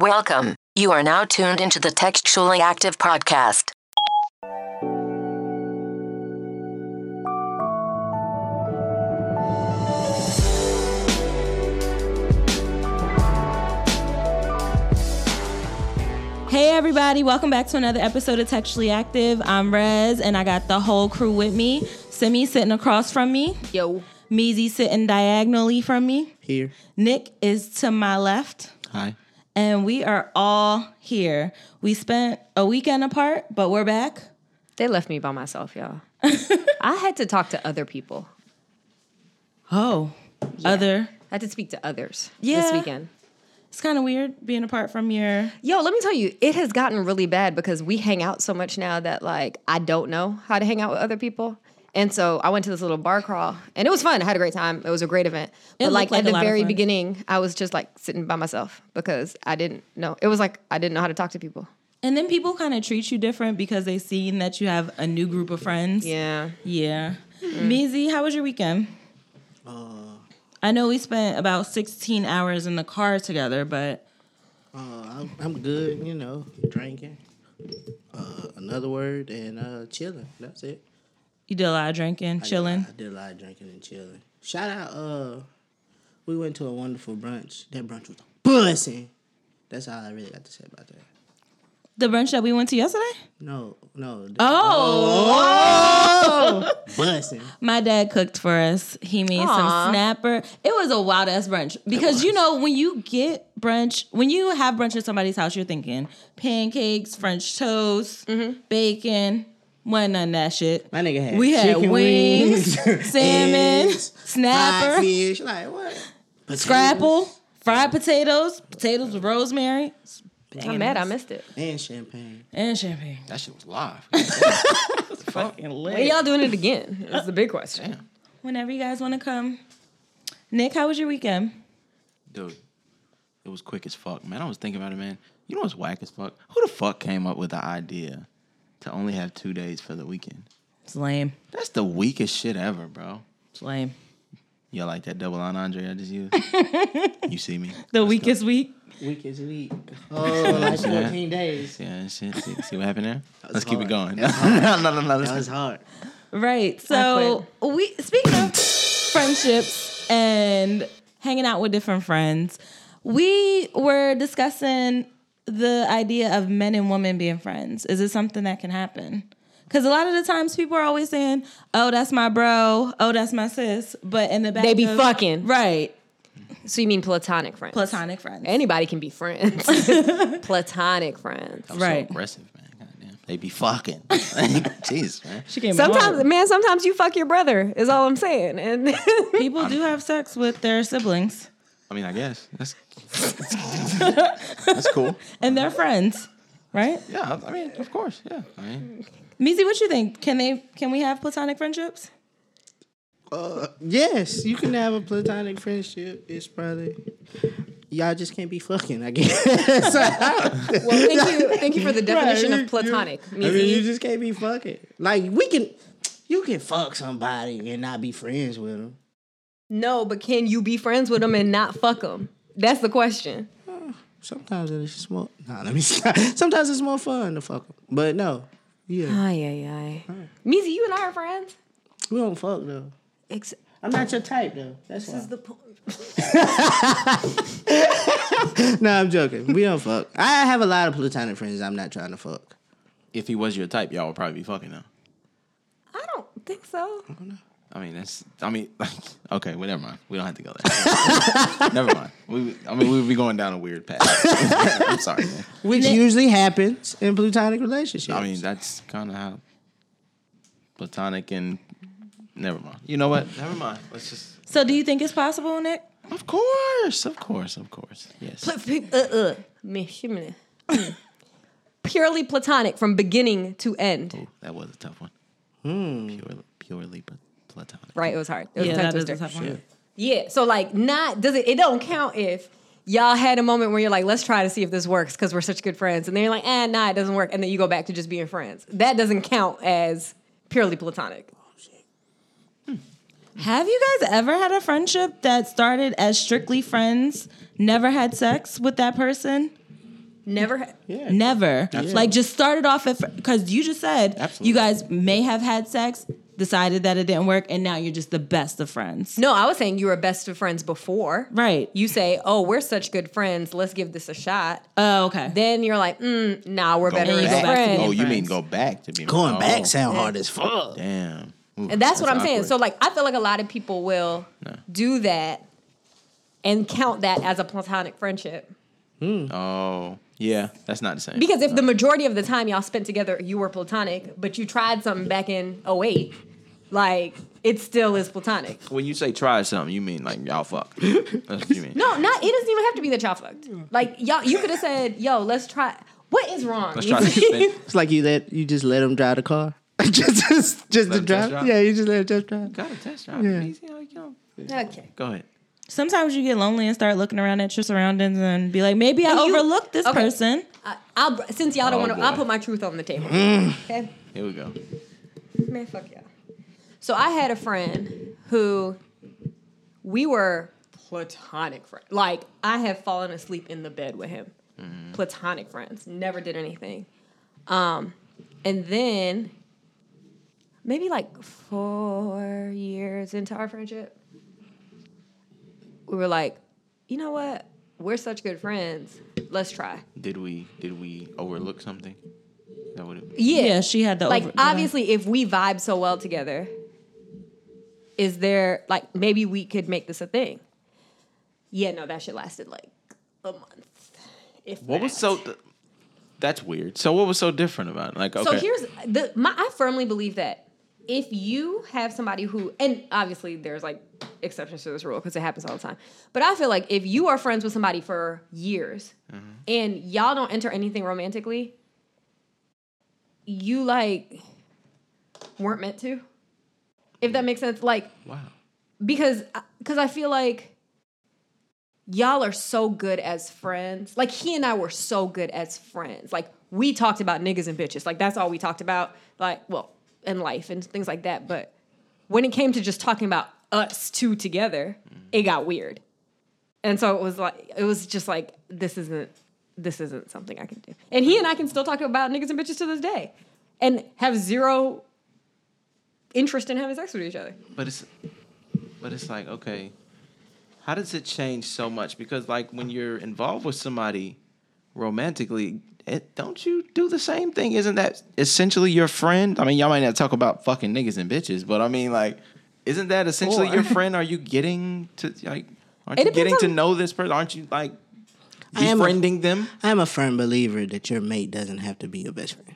Welcome. You are now tuned into the Textually Active Podcast. Hey everybody, welcome back to another episode of Textually Active. I'm Rez and I got the whole crew with me. Simi sitting across from me. Yo. Meezy sitting diagonally from me. Here. Nick is to my left. Hi. And we are all here. We spent a weekend apart, but we're back. They left me by myself, y'all. I had to talk to other people. Oh. Other. I had to speak to others Yeah. this weekend. It's kind of weird being apart from your Yo, let me tell you, it has gotten really bad because we hang out so much now that like I don't know how to hang out with other people. And so I went to this little bar crawl and it was fun. I had a great time. It was a great event. It But like, like at the very beginning, I was just like sitting by myself because I didn't know. It was like I didn't know how to talk to people. And then people kind of treat you different because they seen that you have a new group of friends. Yeah. Yeah. Meezy, how was your weekend? I know we spent about 16 hours in the car together, but Uh, I'm, I'm good, you know, drinking. Uh, another word and uh, chilling. That's it. You did a lot of drinking, I- chilling. I, did a lot of drinking and chilling. Shout out. Uh, we went to a wonderful brunch. That brunch was bussing. That's all I really got to say about that. The brunch that we went to yesterday? No, no. Oh, bussing. my dad cooked for us. He made some snapper. It was a wild ass brunch because you know when you get brunch, when you have brunch at somebody's house, you're thinking pancakes, French toast, Mm-hmm. bacon. Wasn't none of that shit. My nigga had We had chicken wings, wings, salmon, eggs, snapper. fried fish. Like what? Potatoes Scrapple, fried potatoes, potatoes with rosemary, I'm mad I missed it. and champagne. and champagne. That shit was live. Fucking lit. When y'all doing it again? That's the big question. Damn. Whenever you guys want to come. Nick, how was your weekend? Dude, it was quick as fuck, man. I was thinking about it, man. You know what's whack as fuck? Who the fuck came up with the idea to only have two days for the weekend? It's lame. That's the weakest shit ever, bro. It's lame. Y'all like that double entendre I just used? you see me? The weakest week. Week is week. Oh, like Yeah. 14 days. Yeah, shit. See, see what happened there? Let's keep it hard. going. no, no, no, no. That was hard. Right. So we speaking of friendships and hanging out with different friends, we were discussing the idea of men and women being friends. Is it something that can happen? Because a lot of the times people are always saying, "Oh, that's my bro. Oh, that's my sis," but in the back They be of- fucking. right. So you mean platonic friends? Platonic friends. Anybody can be friends. platonic friends. I'm Right. so aggressive, man. Goddamn. They be fucking. Jeez, man. She came Sometimes, hard. man, sometimes you fuck your brother, is all I'm saying. And people do have sex with their siblings I mean, I guess. That's, that's cool. and they're friends, right? Yeah, I mean, of course. Yeah. I mean, Meezy, what you think? Can they? Can we have platonic friendships? Uh, yes, you can have a platonic friendship. It's probably y'all just can't be fucking. I guess. well, thank you, thank you for the definition Right, of platonic. I mean, you just can't be fucking. Like we can, you can fuck somebody and not be friends with them. no, but can you be friends with them and not fuck them? That's the question. Uh, sometimes it's just more. Nah, let me. Stop. Sometimes it's more fun to fuck them, but no, yeah, Ay, ay, ay. Meezy, you and I are friends. we don't fuck though. Ex- I'm not your type though. That's this why. is the point. no, I'm joking. We don't fuck. I have a lot of platonic friends. I'm not trying to fuck. if he was your type, y'all would probably be fucking now. I don't think so. I mean, that's. I mean, like, okay, well, never mind. We don't have to go there. never mind. We, I mean, we would be going down a weird path. I'm sorry, man. Which usually happens in platonic relationships. I mean, that's kind of how platonic and. Never mind. You know what? Never mind. Let's just. So, do you think it's possible, Nick? Of course, of course, of course. Yes. Pl- pl- uh, uh. Me- shimmy. Hmm. Purely platonic from beginning to end. Ooh, that was a tough one. Purely, purely pl- platonic. Right? It was hard. It was Yeah, a tongue that is a twister. tough one. Yeah. So like, not does it? It don't count if y'all had a moment where you're like, let's try to see if this works because we're such good friends, and then you're like, eh, nah, it doesn't work, and then you go back to just being friends. That doesn't count as purely platonic. Have you guys ever had a friendship that started as strictly friends, never had sex with that person? Never. Ha- Yeah. Never. Like just started off at because you just said Absolutely. you guys may have had sex, decided that it didn't work, and now you're just the best of friends. no, I was saying you were best of friends before. Right. You say, "Oh, we're such good friends. Let's give this a shot." Oh, okay. Then you're like, mm, "Nah, we're better back. as Go back to friends." Oh, being you mean go back to being Going oh, back sound hard as fuck. Damn. Ooh, And that's, what I'm saying. So like I feel like a lot of people will No. do that and count that as a platonic friendship. Oh, yeah, that's not the same. Because if the majority of the time y'all spent together you were platonic, but you tried something back in 08, like it still is platonic. when you say try something, you mean like y'all fuck. That's what you mean. No, not it doesn't even have to be that y'all fucked. Like y'all you could have said, yo, let's try what is wrong? Let's try this thing. It's like you let you just let him drive the car. just just, just to Let him test drive. drive? Yeah, you just let him just drive. Got a test drive. Yeah. Easy, like, you know. okay. Go ahead. Sometimes you get lonely and start looking around at your surroundings and be like, maybe I you- overlooked this okay. person. I, I'll since y'all don't Oh, want to. I'll put my truth on the table. Mm. Okay? Here we go. Man, fuck y'all. So I had a friend who we were platonic friends. Like I have fallen asleep in the bed with him. Platonic friends. Never did anything. Um, and then maybe like four years into our friendship, we were like, you know what? We're such good friends. Let's try. Did we did we overlook something? That what it Yeah. Yeah, she had the like over- obviously if we vibe so well together is there like maybe we could make this a thing yeah no that shit lasted like a month if What was so? Th- that's weird. So what was so different about it? Like okay, so here's the my i firmly believe that if you have somebody who and obviously there's like exceptions to this rule because it happens all the time but i feel like if you are friends with somebody for years Mm-hmm. and y'all don't enter anything romantically you like weren't meant to if that makes sense like wow. because uh, because I feel like y'all are so good as friends. Like he and I were so good as friends. Like we talked about niggas and bitches. Like that's all we talked about. Like well, in life and things like that. But when it came to just talking about us two together, mm-hmm. it got weird. And so it was like it was just like this isn't this isn't something I can do. And he and I can still talk about niggas and bitches to this day, and have zero interest in having sex with each other. But it's but it's like okay, how does it change so much? Because like when you're involved with somebody romantically, it, don't you do the same thing? Isn't that essentially your friend? I mean, y'all might not talk about fucking niggas and bitches, but I mean, like, isn't that essentially Or- your friend? Are you getting to like? Aren't you depends getting to know this person? Aren't you like I am a- them? I'm a firm believer that your mate doesn't have to be your best friend.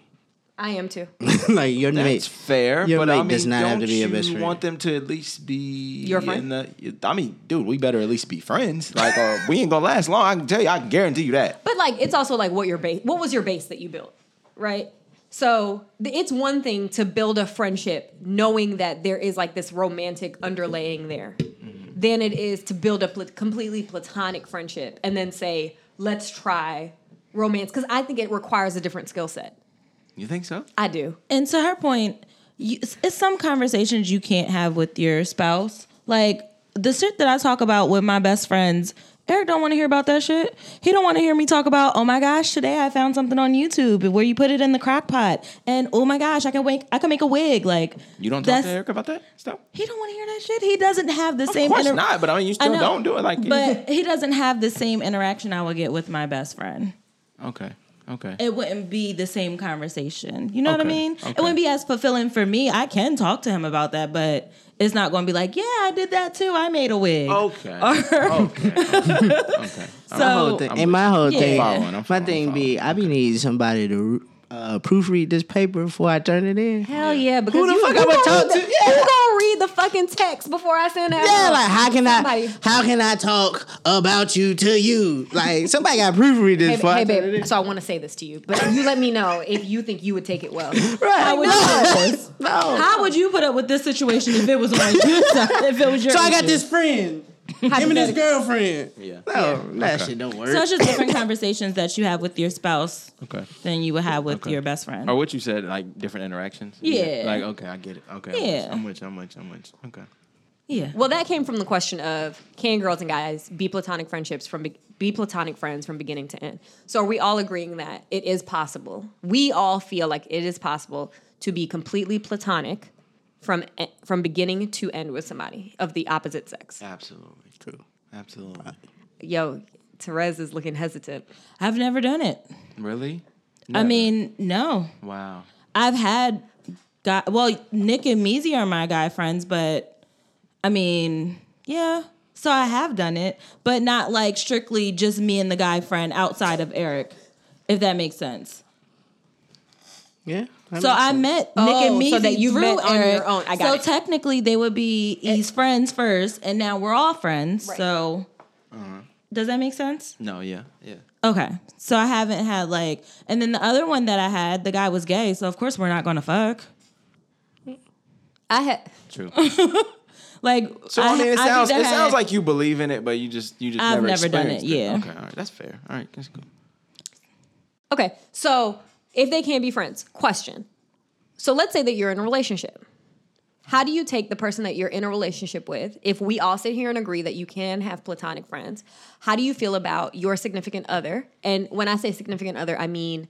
I am too. like your That's mate. fair, your but I mate mean, does not don't have to be your you best friend. want them to at least be Your friend? in the- I mean, dude, we better at least be friends. Like, or we ain't gonna last long. I can tell you. I can guarantee you that. But like, it's also like what your base. What was your base that you built, right? So it's one thing to build a friendship knowing that there is like this romantic underlaying there. Mm-hmm. Than it is to build a pla- completely platonic friendship and then say, let's try romance. Because I think it requires a different skill set. You think so? I do. And to her point, you, it's some conversations you can't have with your spouse. Like the shit that I talk about with my best friends, Eric don't want to hear about that shit. He don't want to hear me talk about, oh my gosh, today I found something on YouTube where you put it in the crock pot, and oh my gosh, I can make I can make a wig. Like You don't talk to Eric about that stuff? He don't want to hear that shit. He doesn't have the Of same. course inter- not. But I mean, you still know, don't do it like. But he doesn't have the same interaction I would get with my best friend. okay, okay. It wouldn't be the same conversation. You know what I mean? okay. It wouldn't be as fulfilling for me. I can talk to him about that, but it's not going to be like, yeah, I did that too. I made a wig. Okay. okay. Okay. okay. So- My whole thing, I'm and my whole Yeah. thing, Following, I'm my following, thing be, following. I be needing somebody to uh, proofread this paper before I turn it in. Hell yeah, because Who the you, fuck you I'ma gonna talk read to? the- Yeah. Who gonna read the fucking text before I send that? Yeah, out? like how can I how can I talk about you to you? Like somebody got proofread this Hey, before hey I turn it babe. in. So I want to say this to you, but you let me know if you think you would take it well. Right? How would no, you no. How would you put up with this situation if it was on your side? If it was your So I got this friend. Him and his girlfriend. Yeah. No, that Okay. shit don't work. So it's just different conversations that you have with your spouse Okay. than you would have with Okay. your best friend. Or what you said, like different interactions. Yeah. Like okay, I get it. Okay. I'm with you. Yeah. I'm with you. I'm with you. I'm with you. Okay. Yeah. Well, that came from the question of can girls and guys be platonic friendships from be, be platonic friends from beginning to end? So are we all agreeing that it is possible? We all feel like it is possible to be completely platonic from e- from beginning to end with somebody of the opposite sex. Absolutely. True. Absolutely. Uh, yo, Therese is looking hesitant. I've never done it. Really? I mean, no. wow. I've had guy. Well, Nick and Meezy are my guy friends, but I mean, yeah. So I have done it, but not like strictly just me and the guy friend outside of Eric, if that makes sense. Yeah. So I sense. met Nick Oh, and Meezy so that you've through met on your own. I got so it. technically, they would be he's friends first, and now we're all friends. Right. So uh-huh. does that make sense? No, yeah. Yeah. Okay. So I haven't had like, and then the other one that I had, the guy was gay, so of course we're not gonna fuck. I had True. Like, So I, mean, it I've sounds either it sounds like you believe in it, but you just you just I've never, never done it, experienced yeah. Okay, all right, that's fair. All right, that's cool. Okay, so if they can't be friends, question. So let's say that you're in a relationship. How do you take the person that you're in a relationship with? If we all sit here and agree that you can have platonic friends, how do you feel about your significant other? And when I say significant other, I mean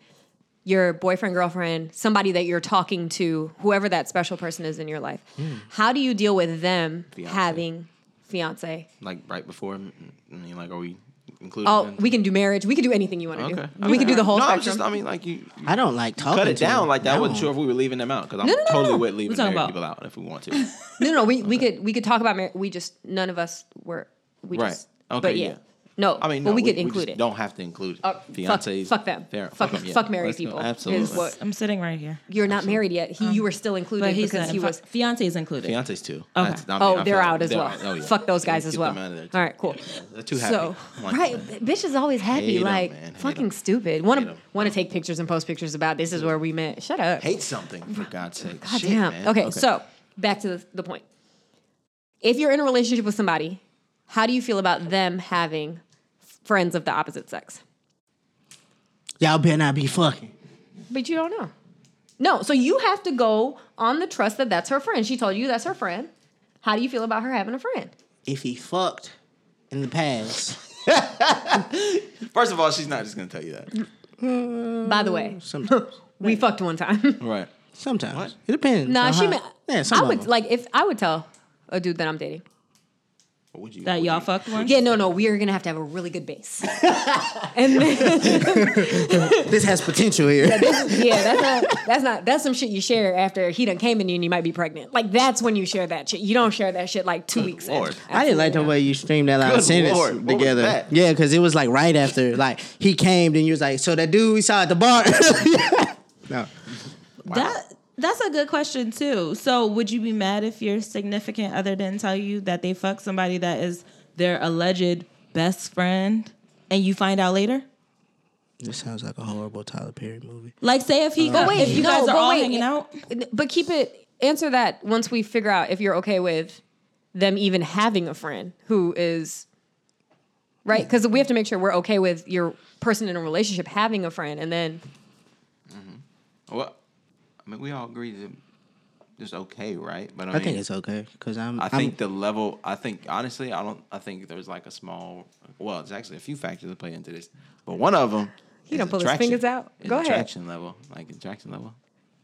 your boyfriend, girlfriend, somebody that you're talking to, whoever that special person is in your life. Hmm. How do you deal with them Fiancé. having fiance? Like right before, I mean, like, are we included? Oh, in- we can do marriage. We can do anything you want to Okay. do. We can do the whole no, I'm spectrum. just, I mean, like you, you I don't like talking. cut it to down them. like that. I wasn't sure if we were leaving them out because I'm No, no, no, totally no. with leaving talking married about- people out if we want to. No, no, we, we could we could talk about marriage. We just none of us were. We Right. Just, Okay, But yeah. yeah. No. I mean, but no, we, could just include it. Don't have to include Uh, fiancés. Fuck, fuck them. Fair- fuck them, yeah. fuck married people. Absolutely. Is what I'm sitting right here, you're not married yet. He, you were still included but because he was. fiance is included. Fiancés too. Okay. That's- I mean, Oh, I they're feel out as they're well. out. Oh, yeah. Fuck those guys as well. out too. All right, cool. They're too happy. So like, right, bitch is always happy. Hate 'em, like man. Hate stupid. Want Hate to 'em. want to take pictures and post pictures about this is where we met. Shut up. hate something for God's sake. God damn. Okay, so back to the, the point. If you're in a relationship with somebody, how do you feel about them having friends of the opposite sex? Y'all better not be fucking. But you don't know. No, so you have to go on the trust that that's her friend. She told you that's her friend. How do you feel about her having a friend? If he fucked in the past, First of all, she's not just gonna tell you that. By the way, sometimes, we fucked one time. Right. sometimes What? it depends. nah, she how- meant. Yeah, some I would like if I would tell a dude that I'm dating. What would you? That would y'all you- fucked one. Yeah, no, no, we are gonna have to have a really good base. and then, this has potential here. yeah, that's not that's not that's some shit you share after he done came in you and you might be pregnant. Like that's when you share that shit. You don't share that shit like two weeks Lord. in. I didn't like the way you streamed that last sentence Lord, what was together. that? Yeah, because it was like right after, like he came, then you was like, so that dude we saw at the bar. no, That that's a good question too. So, would you be mad if your significant other didn't tell you that they fucked somebody that is their alleged best friend, and you find out later? this sounds like a horrible Tyler Perry movie. Like, say if he, But wait, if you no, guys are but all wait. hanging out, But keep it answer that once we figure out if you're okay with them even having a friend who is right because we have to make sure we're okay with your person in a relationship having a friend and then mm-hmm. Well, I mean, we all agree that it's okay, right? But I, I mean, think it's okay because I'm. I I'm- think the level. I think honestly, I don't. I think there's like a small. Well, it's actually a few factors that play into this, but one of them. He is done pull his attraction. fingers out. Go ahead. attraction level, like attraction level.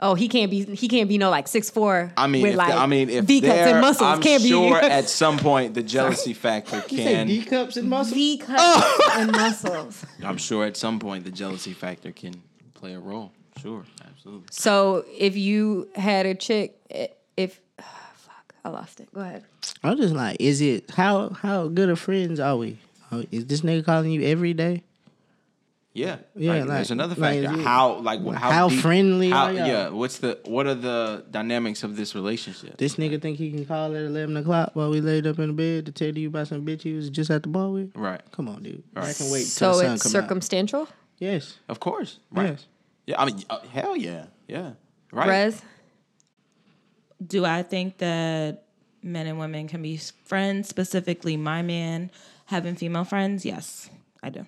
oh he can't be he can't be no like six four I mean, with if like the, I mean, if V cups and muscles I'm can't sure be at some point the jealousy factor You say can. D cups and muscle. V cups Oh! and muscles. I'm sure at some point the jealousy factor can play a role. Sure, absolutely. So if you had a chick, i- if fuck, I lost it. Go ahead. I'm just like, is it how how good of friends are we? Uh, Is this nigga calling you every day? Yeah, Yeah, Like, like- there's another like, factor. is it- how like how how deep- friendly How, are yeah, what's the what are the dynamics of this relationship? This nigga think he can call at eleven o'clock while we laid up in the bed to tell you about some bitch he was just at the bar with? right, Come on, dude. I can wait till So sun it's come circumstantial. out. Yes. of course, right. Yes. Yeah, I mean, uh, hell yeah, yeah, right. Rez, do I think that men and women can be friends? Specifically, my man having female friends? Yes, I do.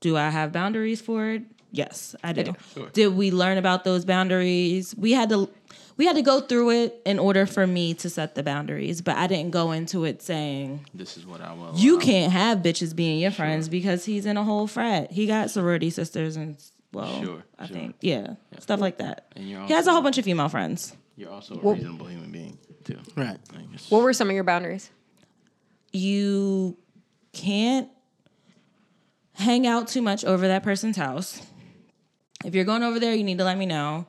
Do I have boundaries for it? Yes, I do. Sure. Did we learn about those boundaries? We had to we had to go through it in order for me to set the boundaries, but I didn't go into it saying This is what I will. you can't have bitches being your friends because he's in a whole frat. He got sorority sisters and well, Sure, I sure. think yeah, stuff like that. And you're also, He has a whole bunch of female friends. You're also a Well- reasonable human being too. Right. What were some of your boundaries? You can't hang out too much over that person's house. If you're going over there, you need to let me know.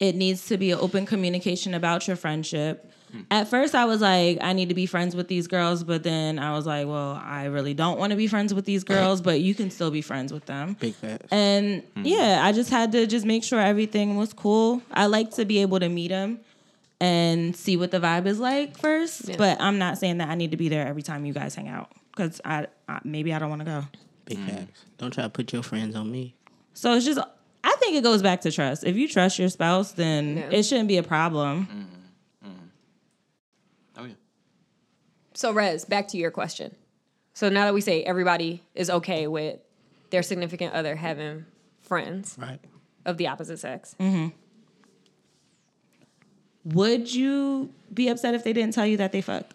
It needs to be an open communication about your friendship. Hmm. At first, I was like, I need to be friends with these girls, but then I was like, well, I really don't want to be friends with these girls, but you can still be friends with them. Big facts. And hmm. yeah, I just had to just make sure everything was cool. I like to be able to meet them and see what the vibe is like first, Yeah. but I'm not saying that I need to be there every time you guys hang out because I, I maybe I don't want to go. Big hmm. facts. Don't try to put your friends on me. So it's just I think it goes back to trust. If you trust your spouse, then Yeah. it shouldn't be a problem. oh yeah. So, Rez, back to your question. So now that we say everybody is okay with their significant other having friends Right. of the opposite sex, Would you be upset if they didn't tell you that they fucked?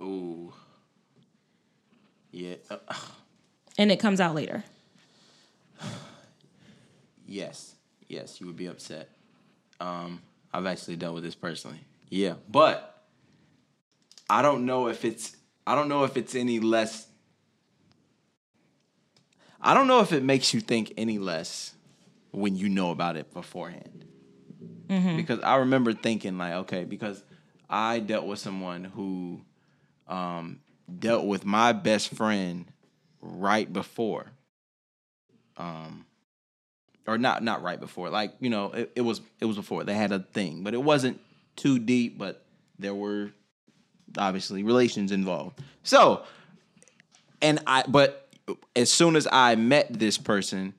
Ooh. Yeah. uh, And it comes out later. yes. Yes, you would be upset. Um, I've actually dealt with this personally. Yeah, but I don't know if it's. I don't know if it's any less. I don't know if it makes you think any less when you know about it beforehand. Because I remember thinking like, okay, because I dealt with someone who um, dealt with my best friend right before. Um, or not not right before. Like you know, it, it was it was before they had a thing, but it wasn't too deep. But there were obviously relations involved. So, and I but as soon as I met this person,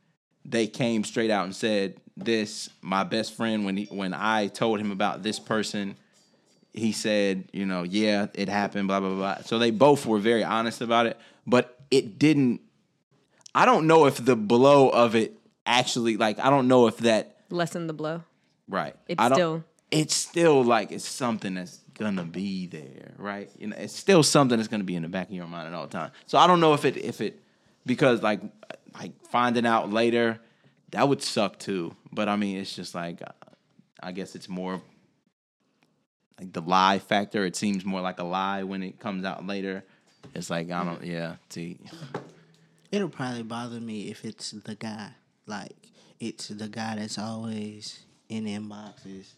they came straight out and said this. My best friend when he when I told him about this person, he said, you know, yeah, it happened, blah blah blah. So they both were very honest about it, but it didn't. I don't know if the blow of it actually like I don't know if that lessened the blow. right. It's still- it's still like it's something that's gonna be there, right? Know, it's still something that's gonna be in the back of your mind at all time. So I don't know if it if it because like like finding out later that would suck too. But I mean, it's just like uh, I guess it's more like the lie factor. It seems more like a lie when it comes out later. It's like I don't yeah. See, It'll probably bother me if it's the guy. Like it's the guy that's always in inboxes.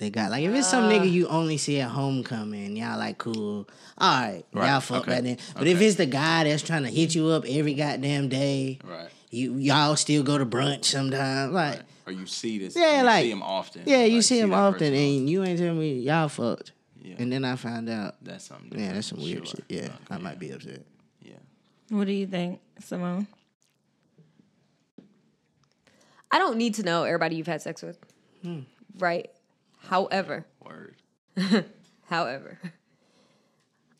They got like if it's some nigga uh. you only see at homecoming, y'all like cool. All right, Right, y'all fuck okay, right then. But if it's the guy that's trying to hit you up every goddamn day, right. you y'all still go to brunch sometimes. Like Or you see this. Yeah, you like- see him often. yeah, you Like, see him often, person and you ain't telling me y'all fucked. Yeah. And then I found out, That's something. yeah, that's some weird sure. shit. Yeah, Okay, I might be upset. Yeah. What do you think, Simone? I don't need to know everybody you've had sex with, hmm. right? However, Word. However,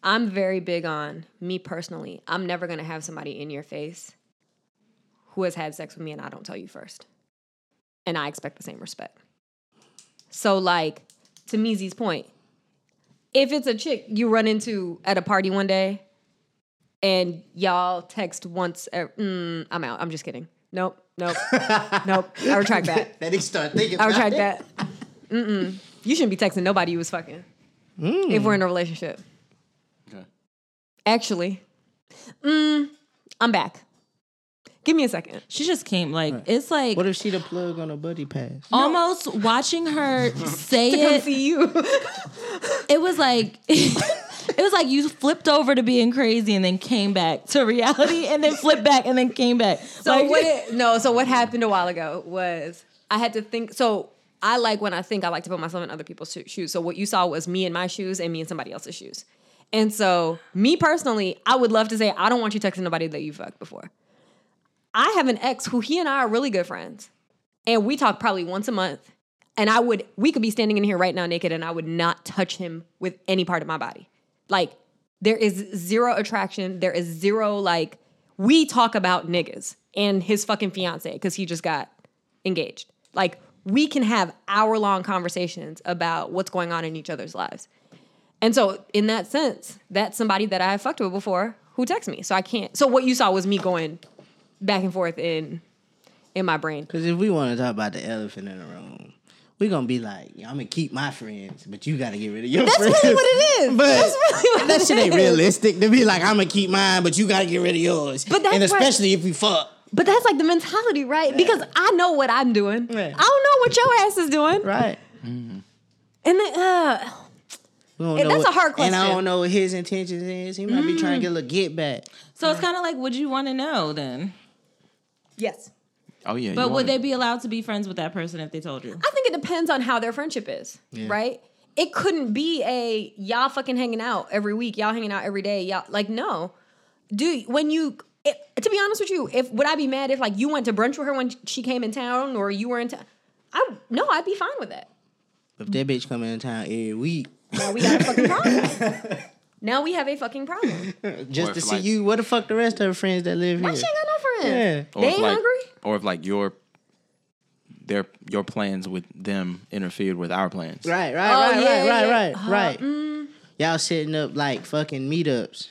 I'm very big on me personally. I'm never going to have somebody in your face who has had sex with me and I don't tell you first. And I expect the same respect. So, like, to Meezy's point, if it's a chick you run into at a party one day and y'all text once, e- mm, I'm out. I'm just kidding. Nope, nope, nope. I retract that. Then he start thinking. I retract that. Mm-mm. You shouldn't be texting nobody you was fucking if we're in a relationship. Okay. Actually, mm, I'm back. Give me a second. She just came like it's like What if she the plug on a buddy pass? almost watching her say Come it. see you. It was like it was like you flipped over to being crazy and then came back to reality and then flipped back and then came back. So Like- what? It, no. So what happened a while ago was I had to think. So I like when I think I like to put myself in other people's shoes. So what you saw was me in my shoes and me in somebody else's shoes. And so me personally, I would love to say I don't want you texting nobody that you fucked before. I have an ex who he and I are really good friends, and we talk probably once a month. And I would, we could be standing in here right now naked, and I would not touch him with any part of my body. Like there is zero attraction. There is zero like we talk about niggas and his fucking fiance because he just got engaged. Like we can have hour long conversations about what's going on in each other's lives. And so, in that sense, that's somebody that I have fucked with before who texts me. So I can't. So what you saw was me going back and forth in in my brain. Because if we want to talk about the elephant in the room, we gonna be like, I'm gonna keep my friends, but you gotta get rid of your That's friends. really what it is. But That's really what that it shit ain't realistic to be like, I'm gonna keep mine, but you gotta get rid of yours. But that's and especially if we fuck. But that's like the mentality, right? Because I know what I'm doing. Right. I don't know what your ass is doing. Right. And then, uh, We don't And know that's a hard question. And. I don't know what his intentions is. He might be trying to get a little get back. So it's kind of like, would you want to know then? yes. Oh yeah. But would they be allowed to be friends with that person if they told you? I think it depends on how their friendship is, right? It couldn't be a y'all fucking hanging out every week, y'all hanging out every day, y'all like no. Do when you it, to be honest with you, if would I be mad if like you went to brunch with her when she came in town or you were in town? I no, I'd be fine with that. If that bitch come in town every week Now we got a fucking problem. now we have a fucking problem. just to see like- you, what the fuck the rest of her friends that live Why here? she ain't got no friends? Yeah. They ain't like, hungry. Or if like your their your plans with them interfered with our plans. Right, right, Oh, right, yeah, right, right, yeah. right, Uh, right. Y'all setting up like fucking meetups.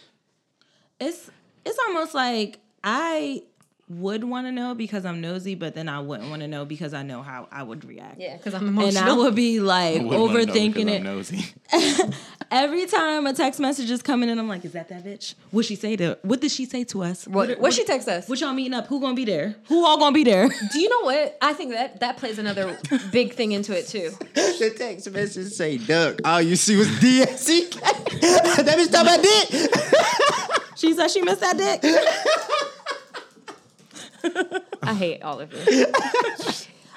It's it's almost like I would want to know because I'm nosy, but then I wouldn't want to know because I know how I would react. Yeah, because I'm And emotional. I would be like Wouldn't wanna know because overthinking I'm it. Nosy. Every time a text message is coming in, I'm like, is that that bitch? What she say to what did she say to us? what, what she text us? What y'all meeting up? Who gonna be there? Who all gonna be there? Do you know what? I think that that plays another big thing into it too. the text message say duck. All you see was DSC. that bitch talking about dick. She said she missed that dick. I hate all of you.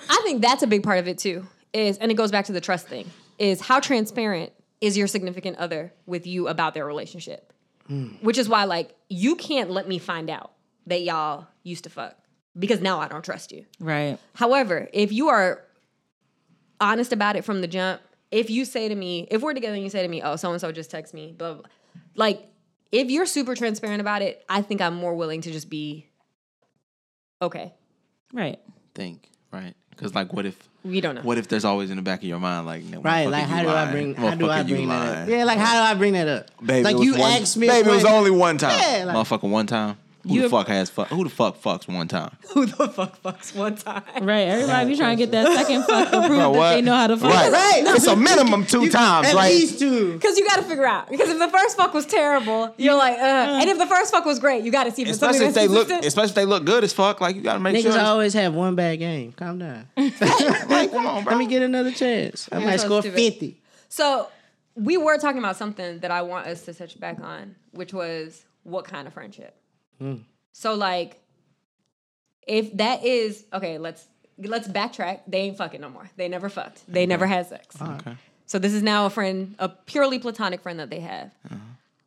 I think that's a big part of it too. Is and it goes back to the trust thing. Is how transparent is your significant other with you about their relationship? Hmm. Which is why like you can't let me find out that y'all used to fuck because now I don't trust you. Right. However, if you are honest about it from the jump, if you say to me, if we're together and you say to me, oh, so and so just text me, blah, blah, blah, like if you're super transparent about it, I think I'm more willing to just be okay. Right. Think right because like what if We don't know. what if there's always in the back of your mind like no, Right, like how do I bring how do I bring that up? Yeah, like how do I bring that up? Baby, like it was you one, asked me. Baby, it was only one time. Yeah, like- Motherfucker, one time. Who You- the fuck has fuck? Who the fuck fucks one time? Who the fuck fucks one time? Right. Everybody be trying to get that second fuck to prove Bro, that they know how to fuck. Right, Right. It's a minimum two times, At right? least two. Because you got to figure out. Because if the first fuck was terrible, you're like, uh. And if the first fuck was great, you got to see if it's Especially if they look, especially if they look good as fuck. Like you gotta make Niggas sure. it's- always have one bad game. Calm down. like, come on, bro. Let me get another chance. I might so score stupid. fifty. So we were talking about something that I want us to touch back on, which was what kind of friendship. Mm. So like, if that is okay, let's let's backtrack. They ain't fucking no more. They never fucked. They never had sex. Okay. So this is now a friend, a purely platonic friend that they have. Uh-huh.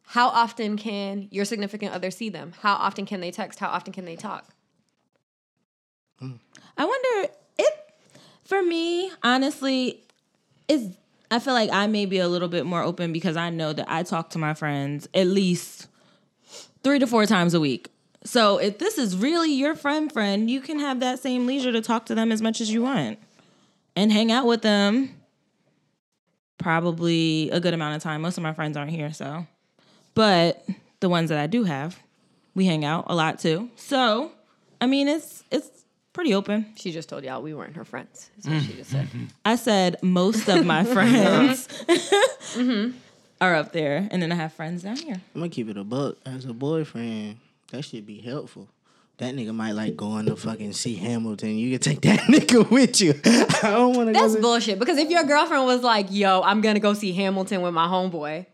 How often can your significant other see them? How often can they text? How often can they talk? Mm. I wonder it for me, honestly, is I feel like I may be a little bit more open because I know that I talk to my friends at least three to four times a week. So if this is really your friend friend, you can have that same leisure to talk to them as much as you want. And hang out with them probably a good amount of time. Most of my friends aren't here, so but the ones that I do have, we hang out a lot too. So, I mean, it's it's pretty open. She just told y'all we weren't her friends. Is what she just said. I said most of my friends mm-hmm. Mm-hmm. Are up there, and then I have friends down here. I'm gonna keep it a buck. As a boyfriend, that should be helpful. That nigga might like going to fucking see Hamilton. You can take that nigga with you. I don't want to. That's to- bullshit. Because if your girlfriend was like, "Yo, I'm gonna go see Hamilton with my homeboy,"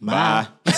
Bye. and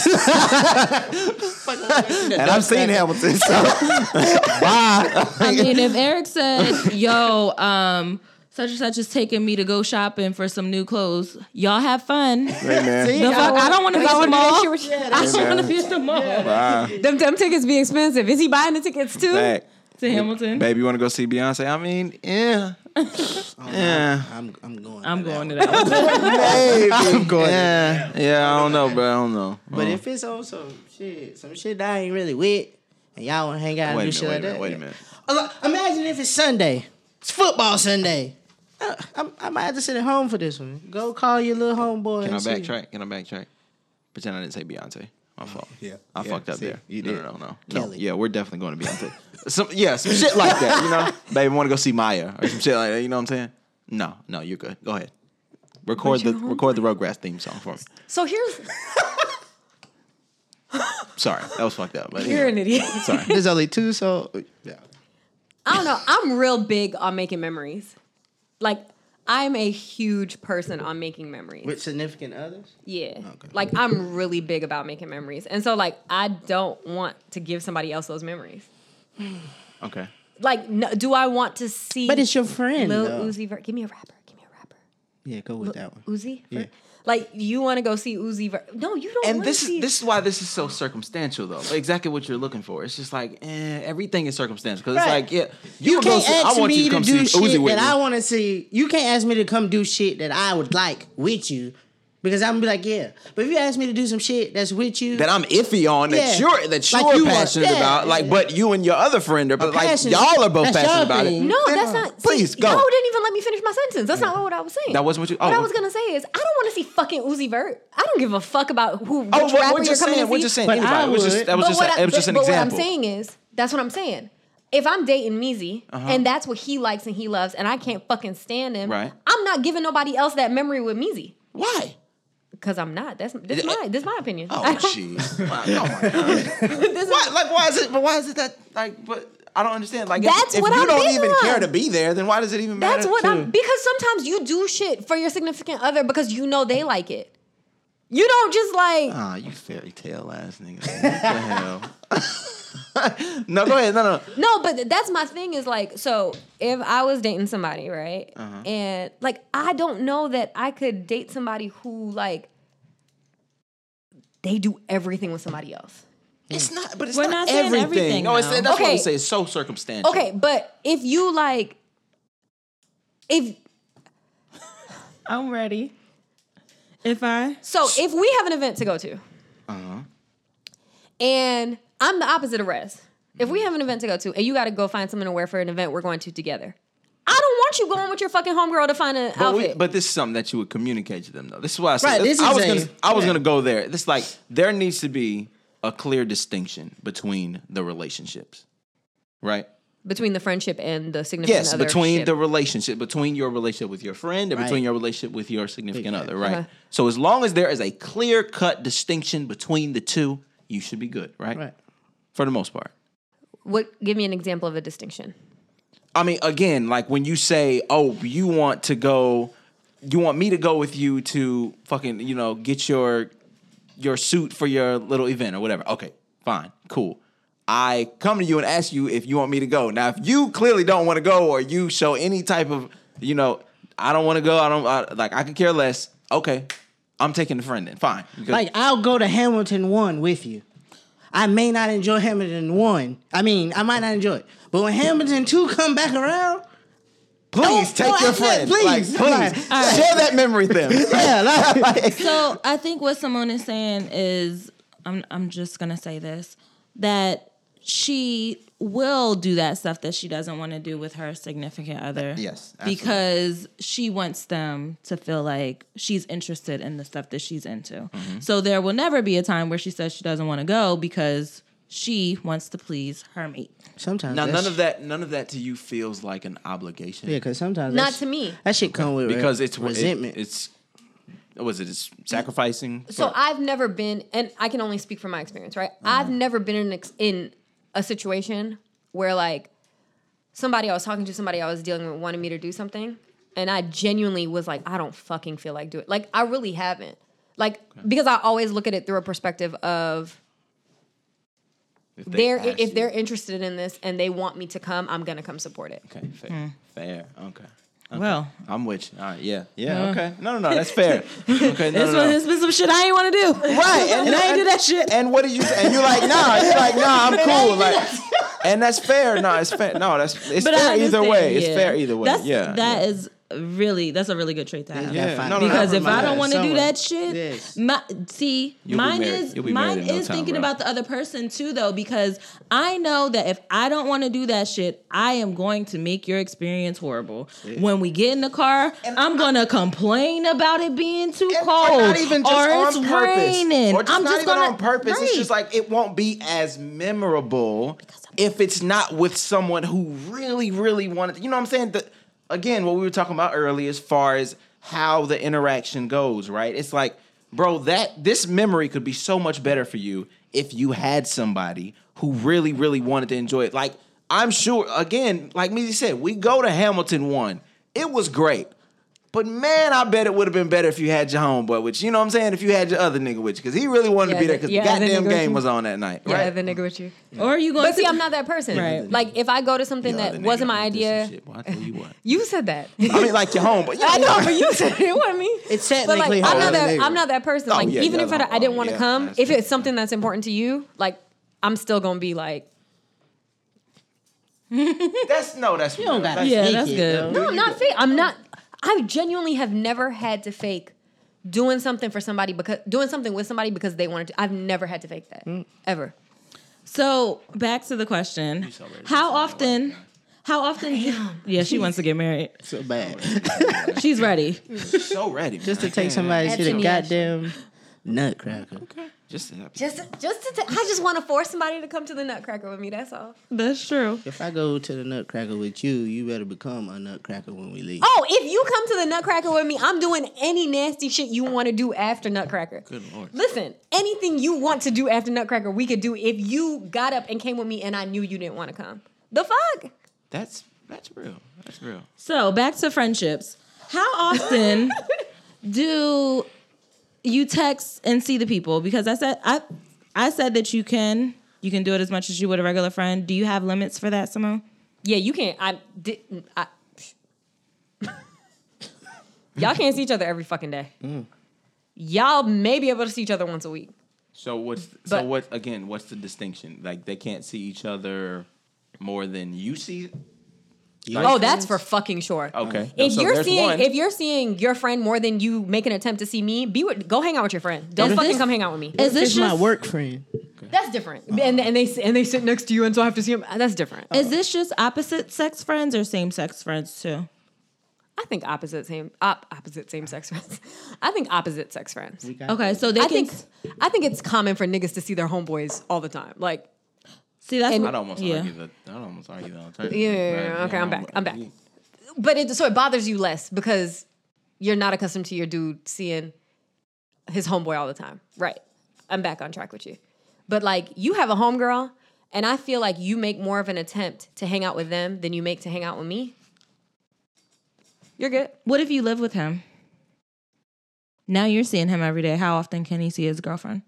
I've seen Hamilton. So. Bye. I mean, if Eric said, "Yo, um, such and such is taking me to go shopping for some new clothes. Y'all have fun." Hey, man. See, The fuck? I don't want to be at I the mall. sure she- I don't want to be at the mall. Bye. them them tickets be expensive. Is he buying the tickets too? Back. To Hamilton. Baby, you want to go see Beyonce? I mean, yeah. Oh, yeah. I'm I'm going. I'm to that going one. to that. one. I'm going. Yeah. Yeah, I don't know, bro. I don't know. But uh-huh. if it's on some shit, some shit that I ain't really with, and y'all want to hang out and Wait do a shit minute, like wait that. wait a minute. Imagine if it's Sunday. It's football Sunday. Uh, I, I might have to sit at home for this one. Go call your little homeboy. Can I and see. backtrack? Can I backtrack? Pretend I didn't say Beyonce. My fault. yeah. I Yeah, fucked up see, there. you no, did. no, no, no, no. Kelly. Yeah, we're definitely going to Beyonce. some, yeah, some shit like that. You know, baby, want to go see Maya or some shit like that. You know what I'm saying? No, no, you're good. Go ahead. Record the record the Rugrats theme song for me. So here's Sorry, that was fucked up. But you're anyway. an idiot. Sorry. There's only two, so Yeah. I don't know. I'm real big on making memories. Like I'm a huge person on making memories. with significant others. Yeah. Oh, like I'm really big about making memories. And so like I don't want to give somebody else those memories. Okay. Like no, do I want to see But it's your friend. Lil though. Uzi Vert? Give me a rapper. Give me a rapper. Yeah, go with that one. Uzi? Yeah. Like you want to go see Uzi Vert? No, you don't. And this see is this is why this is so circumstantial though. Exactly what you're looking for. It's just like eh, everything is circumstantial because Right. it's like yeah, You, go can't see- ask me to to, do shit that me. I want to see. You can't ask me to come do shit that I would like with you, because I'm gonna be like, yeah. But if you ask me to do some shit that's with you, that I'm iffy on that you're that Like you're you are- passionate yeah, about. Like, yeah. but you and your other friend are, but like y'all are both that's passionate y'all about it. No, Then, that's not. Please see, go. Y'all didn't even let me finish my sentence. That's not what I was saying. That wasn't what you- What I oh. was gonna say is, I don't want to see fucking Uzi Vert. I don't give a fuck about who. Oh, which Oh, what, rapper we're you're just coming saying. to We're see. just saying. But anybody. I It was just would. that was But just what a, I- it was but- just an but example. What I'm saying is, that's what I'm saying. If I'm dating Meezy uh-huh. and that's what he likes and he loves, and I can't fucking stand him, Right. I'm not giving nobody else that memory with Meezy. Why? Because I'm not. That's this is my this is my opinion. Oh jeez. Wow, oh my god. Why? Like why is it? But why is it that? Like, but I don't understand. Like, That's if, if what you I'm don't even on. care to be there, then why does it even matter? That's what to- I'm because sometimes you do shit for your significant other because you know they like it. You don't just like Ah, you fairy tale ass nigga. What the hell? no, go ahead. No, no. No, but that's my thing is like, so if I was dating somebody, right? Uh-huh. And like, I don't know that I could date somebody who like they do everything with somebody else. It's not, but it's We're not, not saying everything. everything, no, it's, though. that's what Okay. we say. It's so circumstantial. Okay, but if you like, if I'm ready. If I so, if we have an event to go to, Uh-huh. and I'm the opposite of Rez. If we have an event to go to, and you got to go find something to wear for an event we're going to together, I don't want you going with your fucking homegirl to find an But, we, outfit. but this is something that you would communicate to them, though. This is why I said Right, this I is was a- gonna, I was yeah. gonna go there. This like there needs to be a clear distinction between the relationships, right? between the friendship and the significant Yes, other. Yes, between ship. the relationship, between your relationship with your friend and between your relationship with your significant Big other, right? Uh-huh. So as long as there is a clear cut distinction between the two, you should be good, right? Right. For the most part. What? Give me an example of a distinction. I mean, again, like when you say, "Oh, you want to go, you want me to go with you to fucking, you know, get your your suit for your little event or whatever." Okay, fine, cool. I come to you and ask you if you want me to go. Now, if you clearly don't want to go, or you show any type of, you know, I don't want to go. I don't I, like. I could care less. Okay, I'm taking the friend then. Fine. Like I'll go to Hamilton one with you. I may not enjoy Hamilton one. I mean, I might not enjoy it. But when Hamilton two come back around, please don't- take don't your act like- friend. Like, please. please Like, share that memory with them. yeah, like, So I think what Simone is saying is, I'm I'm just gonna say this that she will do that stuff that she doesn't want to do with her significant other. Yes, absolutely. because she wants them to feel like she's interested in the stuff that she's into. Mm-hmm. So there will never be a time where she says she doesn't want to go because she wants to please her mate. sometimes Now, that's- none of that, none of that to you feels like an obligation. Yeah, because sometimes Not to me. That shit come with because it's resentment. It, it's what was it? It's sacrificing. So for- I've never been, and I can only speak from my experience, right? I've never been in ex- in a situation where like somebody I was talking to, somebody I was dealing with, wanted me to do something, and I genuinely was like, I don't fucking feel like do it. Like I really haven't. Like because I always look at it through a perspective of if they they're if you- they're interested in this and they want me to come, I'm gonna come support it. okay, fair, hmm. fair, okay. Okay. Well, I'm with you. All right, yeah, yeah, okay. No, no, no, that's fair. Okay, no, this no, no. this been some shit I ain't want to do. Right, and, I ain't do that shit. And what did you say? And you're like, nah, you're like, nah, I'm cool. Like, and that's fair. No, it's fair. No, that's it's But fair either way. It's fair either way. That's, yeah, that yeah. is really that's a really good trait to have. Yeah, That no, no, because if I don't want to do that shit, Yes. my see, You'll mine married- is you'll be mine married no is time, thinking bro. about the other person too, though, because I know that if I don't want to do that shit, I am going to make your experience horrible. When we get in the car, and I'm gonna complain about it being too And- cold, or not even just or on it's purpose, raining. or just I'm not just even gonna on purpose. It's just like it won't be as memorable if it's not with someone who really, really wanted. You know what I'm saying? The, again, what we were talking about earlier, as far as how the interaction goes, right? It's like, bro, that this memory could be so much better for you if you had somebody who really, really wanted to enjoy it. Like I'm sure, again, like me said, we go to Hamilton one. It was great. But man, I bet it would have been better if you had your homeboy with you. You know what I'm saying? If you had your other nigga with you. Because he really wanted to be there because yeah, the the goddamn nigga game was on that night. Yeah, Right? the nigga with you. or are you going But see, I'm not that person. Right. Like if I go to something Your that wasn't my did this and idea, shit. Well, I tell you what. you said that. I mean, like your homeboy. I know, but you said it, it wasn't me. It's But like, I'm not that. nigga. I'm not that person. Oh, like, yeah, even if I, oh, I didn't want to yeah, come, if it's something that's important to you, like, I'm still gonna be like, That's no, that's You don't gotta Yeah, that's good. no, I'm not fake. I'm not. I genuinely have never had to fake doing something for somebody because doing something with somebody because they wanted to. I've never had to fake that Mm. ever. So back to the question: How often? How often? yeah, she wants to get married. So bad. She's ready. so ready. Just to take somebody That's to the goddamn nutcracker. Okay. Just to have- Just, just to. T- I just want to force somebody to come to the Nutcracker with me. That's all. That's true. If I go to the nutcracker with you, you better become a nutcracker when we leave. Oh, if you come to the Nutcracker with me, I'm doing any nasty shit you want to do after Nutcracker. Good lord. Listen, anything you want to do after Nutcracker, we could do if you got up and came with me and I knew you didn't want to come. The fuck? That's that's real. That's real. So back to friendships. How often do you text and see the people? Because I said I I said that you can you can do it as much as you would a regular friend. Do you have limits for that, Simone? Yeah, you can't. I didn't. I, y'all can't see each other every fucking day. Mm. Y'all may be able to see each other once a week. So what's so But- what again? What's the distinction? Like they can't see each other more than you see. Like- Oh, that's for fucking sure. Okay. If So you're seeing one. if you're seeing your friend more than you make an attempt to see me, be with go hang out with your friend. Don't fucking this- come hang out with me. Is this It's my work friend. That's different. Oh. And and they and they sit next to you, and so I have to see them. That's different. is this just opposite sex friends or same sex friends too? I think opposite same op, opposite same sex friends. I think opposite sex friends. We got Okay, so they I can think I think it's common for niggas to see their homeboys all the time. Like see that's and- what, I'd almost yeah. argue that. I'd almost argue the alternative. Yeah, yeah, yeah, okay, I'm back, I'm back. but it so it bothers you less because you're not accustomed to your dude seeing his homeboy all the time. Right. I'm back on track with you. But like you have a homegirl, and I feel like you make more of an attempt to hang out with them than you make to hang out with me. You're good. What if you live with him? Now you're seeing him every day. How often can he see his girlfriend?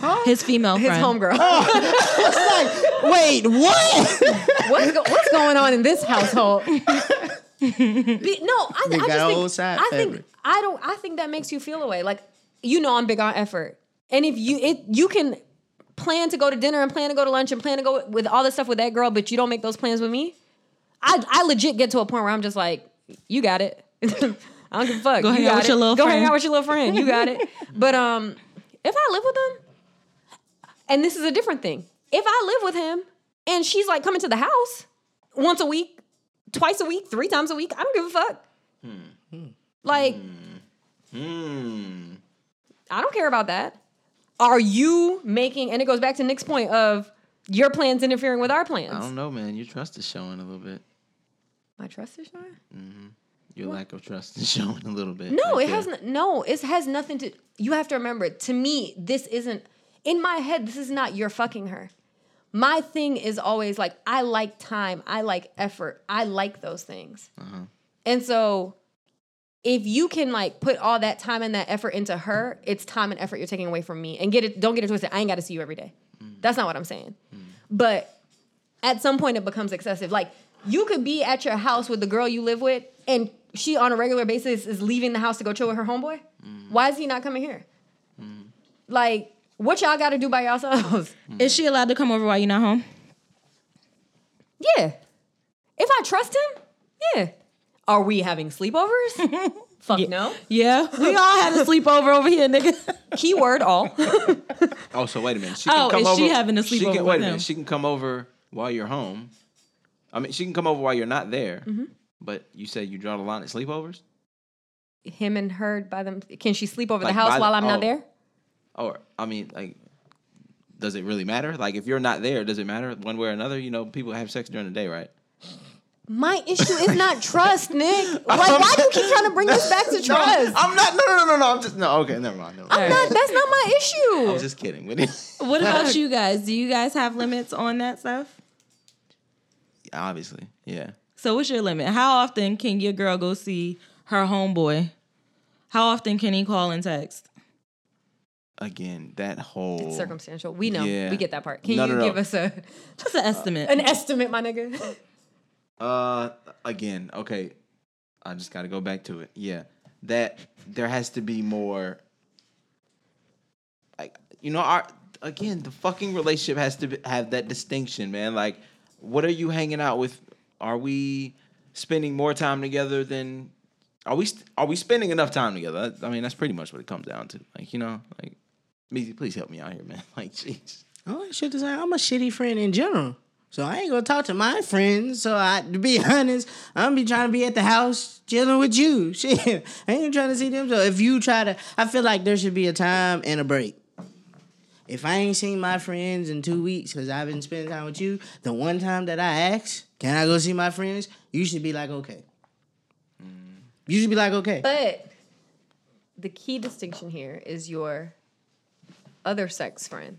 His. His female His friend. homegirl. Wait, what? what's, go- what's going on in this household? Be- no, I, I just think side I think. I don't. I think that makes you feel away. Like you know, I'm big on effort, and if you it you can plan to go to dinner and plan to go to lunch and plan to go with all this stuff with that girl, but you don't make those plans with me. I I legit get to a point where I'm just like, you got it. I don't give a fuck. Go you hang out with it. your little Go hang friend. out with your little friend. You got it. But um, if I live with him, and this is a different thing. If I live with him and she's like coming to the house once a week, twice a week, three times a week, I don't give a fuck. Like, Hmm. I don't care about that. Are you making, and it goes back to Nick's point of your plans interfering with our plans. I don't know, man. Your trust is showing a little bit. My trust is showing? Your lack of trust is showing a little bit. No, right it there. has n- no. It has nothing to. You have to remember. To me, this isn't in my head. This is not you're fucking her. My thing is always like I like time. I like effort. I like those things. Uh-huh. And so, if you can like put all that time and that effort into her, it's time and effort you're taking away from me. And get it. Don't get it twisted. I ain't got to see you every day. Mm. That's not what I'm saying. Mm. But at some point, it becomes excessive. Like you could be at your house with the girl you live with, and she on a regular basis is leaving the house to go chill with her homeboy. Mm. Why is he not coming here? Like, what y'all got to do by yourselves? Is she allowed to come over while you're not home? yeah. If I trust him, Yeah. Are we having sleepovers? Fuck no. Yeah, we all had a sleepover over here, nigga. Keyword all. Oh, so wait a minute. She Oh, can come is over. she having a she sleepover can, with Wait a him? minute. She can come over while you're home. I mean, she can come over while you're not there. Mm-hmm. But you said you draw the line at sleepovers. Him and her by them. Can she sleep over Like the house by the- while I'm oh. not there? Or I mean, like, does it really matter? Like, if you're not there, does it matter one way or another? You know, people have sex during the day, right? My issue is not trust, Nick. Like, why do you keep trying to bring this back to trust? I'm not. No, no, no, no, no. I'm just no. Okay, never mind. Never mind. I'm not, that's not my issue. I'm just kidding. What about you guys? Do you guys have limits on that stuff? Obviously, yeah. So what's your limit? How often can your girl go see her homeboy? How often can he call and text? Again, that whole It's circumstantial. We know. Yeah. We get that part. Can No, you no, no. give us a Just an estimate. an estimate, my nigga? Uh, again, okay. I just got to go back to it. Yeah, that there has to be more. Like you know, our again, the fucking relationship has to be, have that distinction, man. Like, what are you hanging out with? Are we spending more time together than? Are we st- are we spending enough time together? I mean, that's pretty much what it comes down to. Like, you know, like, Meezy, please help me out here, man. Like, jeez. Oh, shit to say, I'm a shitty friend in general. So I ain't gonna talk to my friends. So I, to be honest, I'm gonna be trying to be at the house chilling with you. Shit, I ain't trying to see them. So if you try to, I feel like there should be a time and a break. If I ain't seen my friends in two weeks because I've been spending time with you, the one time that I ask, can I go see my friends? You should be like, okay. Mm. You should be like, okay. But the key distinction here is your other sex friend.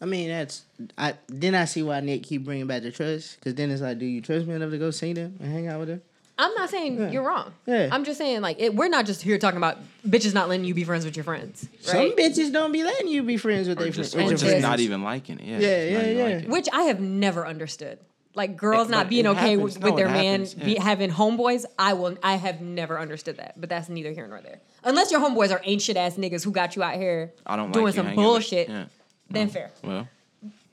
I mean, that's I. Then I see why Nick keep bringing back the trust because then it's like, do you trust me enough to go see them and hang out with them? I'm not saying you're wrong. Yeah. I'm just saying like it, we're not just here talking about bitches not letting you be friends with your friends, Right? Some bitches don't be letting you be friends with Or their just, friends. or with just your just not even liking it. Yeah, Yeah, yeah, yeah. Which I have never understood. Like girls It- not being okay happens. with, No, with their man happens, be, having homeboys. I will. I have never understood that. But that's neither here nor there. Unless your homeboys are ancient ass niggas who got you out here I don't doing like some hanging with- bullshit. Yeah. Then mm. fair. Well,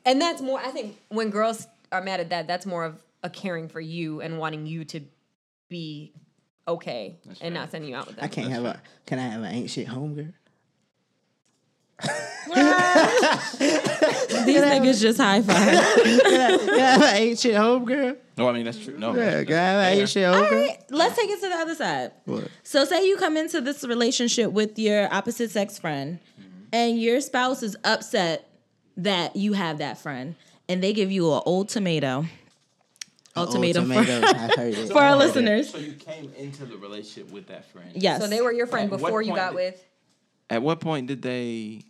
And that's more. I think when girls are mad at that, that's more of a caring for you and wanting you to be okay and fair. not sending you out with them. I can't have a. Can I have an ancient shit homegirl? These niggas just high five. Can I, can I have an ain't shit homegirl? no, I mean that's true. No, Yeah, that's can I have an ain't shit All homegirl? right, let's take it to the other side. What? So, say you come into this relationship with your opposite sex friend, mm-hmm. and your spouse is upset that you have that friend, and they give you an old tomato. Ultimatum for, tomato. I heard it. for our listeners. So you came into the relationship with that friend. Yes. So they were your friend At what before you point got did- with. At what point did they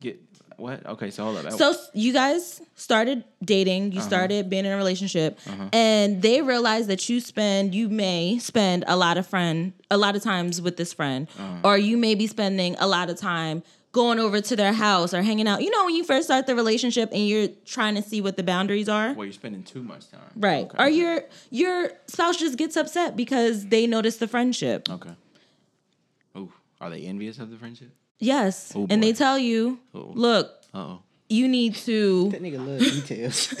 get what? Okay, so hold up. So you guys started dating, you uh-huh. started being in a relationship, uh-huh. and they realize that you spend, you may spend a lot of friend, a lot of times with this friend, uh-huh. or you may be spending a lot of time going over to their house or hanging out. You know, when you first start the relationship and you're trying to see what the boundaries are. well, you're spending too much time. Right. Okay. Or your your spouse just gets upset because they notice the friendship. Okay. Ooh, are they envious of the friendship? Yes. Oh, and they tell you, Oh. look, oh. you need to That nigga love details.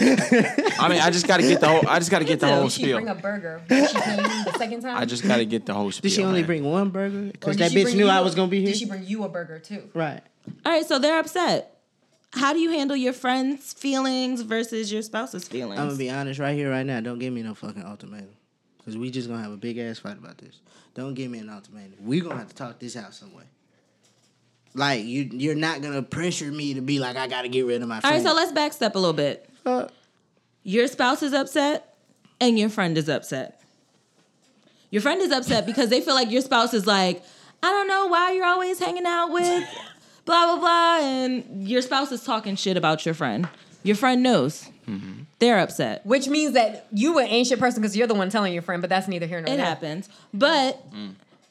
I mean, I just got to get the whole. I just got to get the whole Did she bring a burger? when She came the second time. I just got to get the whole spiel. Did she only man. bring one burger? Because that bitch knew I was gonna be here. Did she bring you a burger too? right. All right, so they're upset. How do you handle your friends' feelings versus your spouse's feelings? I'm gonna be honest right here, right now. Don't give me no fucking ultimatum, because we just gonna have a big ass fight about this. Don't give me an ultimatum. We gonna have to talk this out some way. Like you, you're not gonna pressure me to be like I gotta get rid of my. All right, Friend. so let's backstep a little bit. Uh, Your spouse is upset and your friend is upset. Your friend is upset because they feel like your spouse is like, I don't know why you're always hanging out with blah, blah, blah. And your spouse is talking shit about your friend. Your friend knows. They're upset. Which means that you an ancient person because you're the one telling your friend, but that's neither here nor It there. happens. But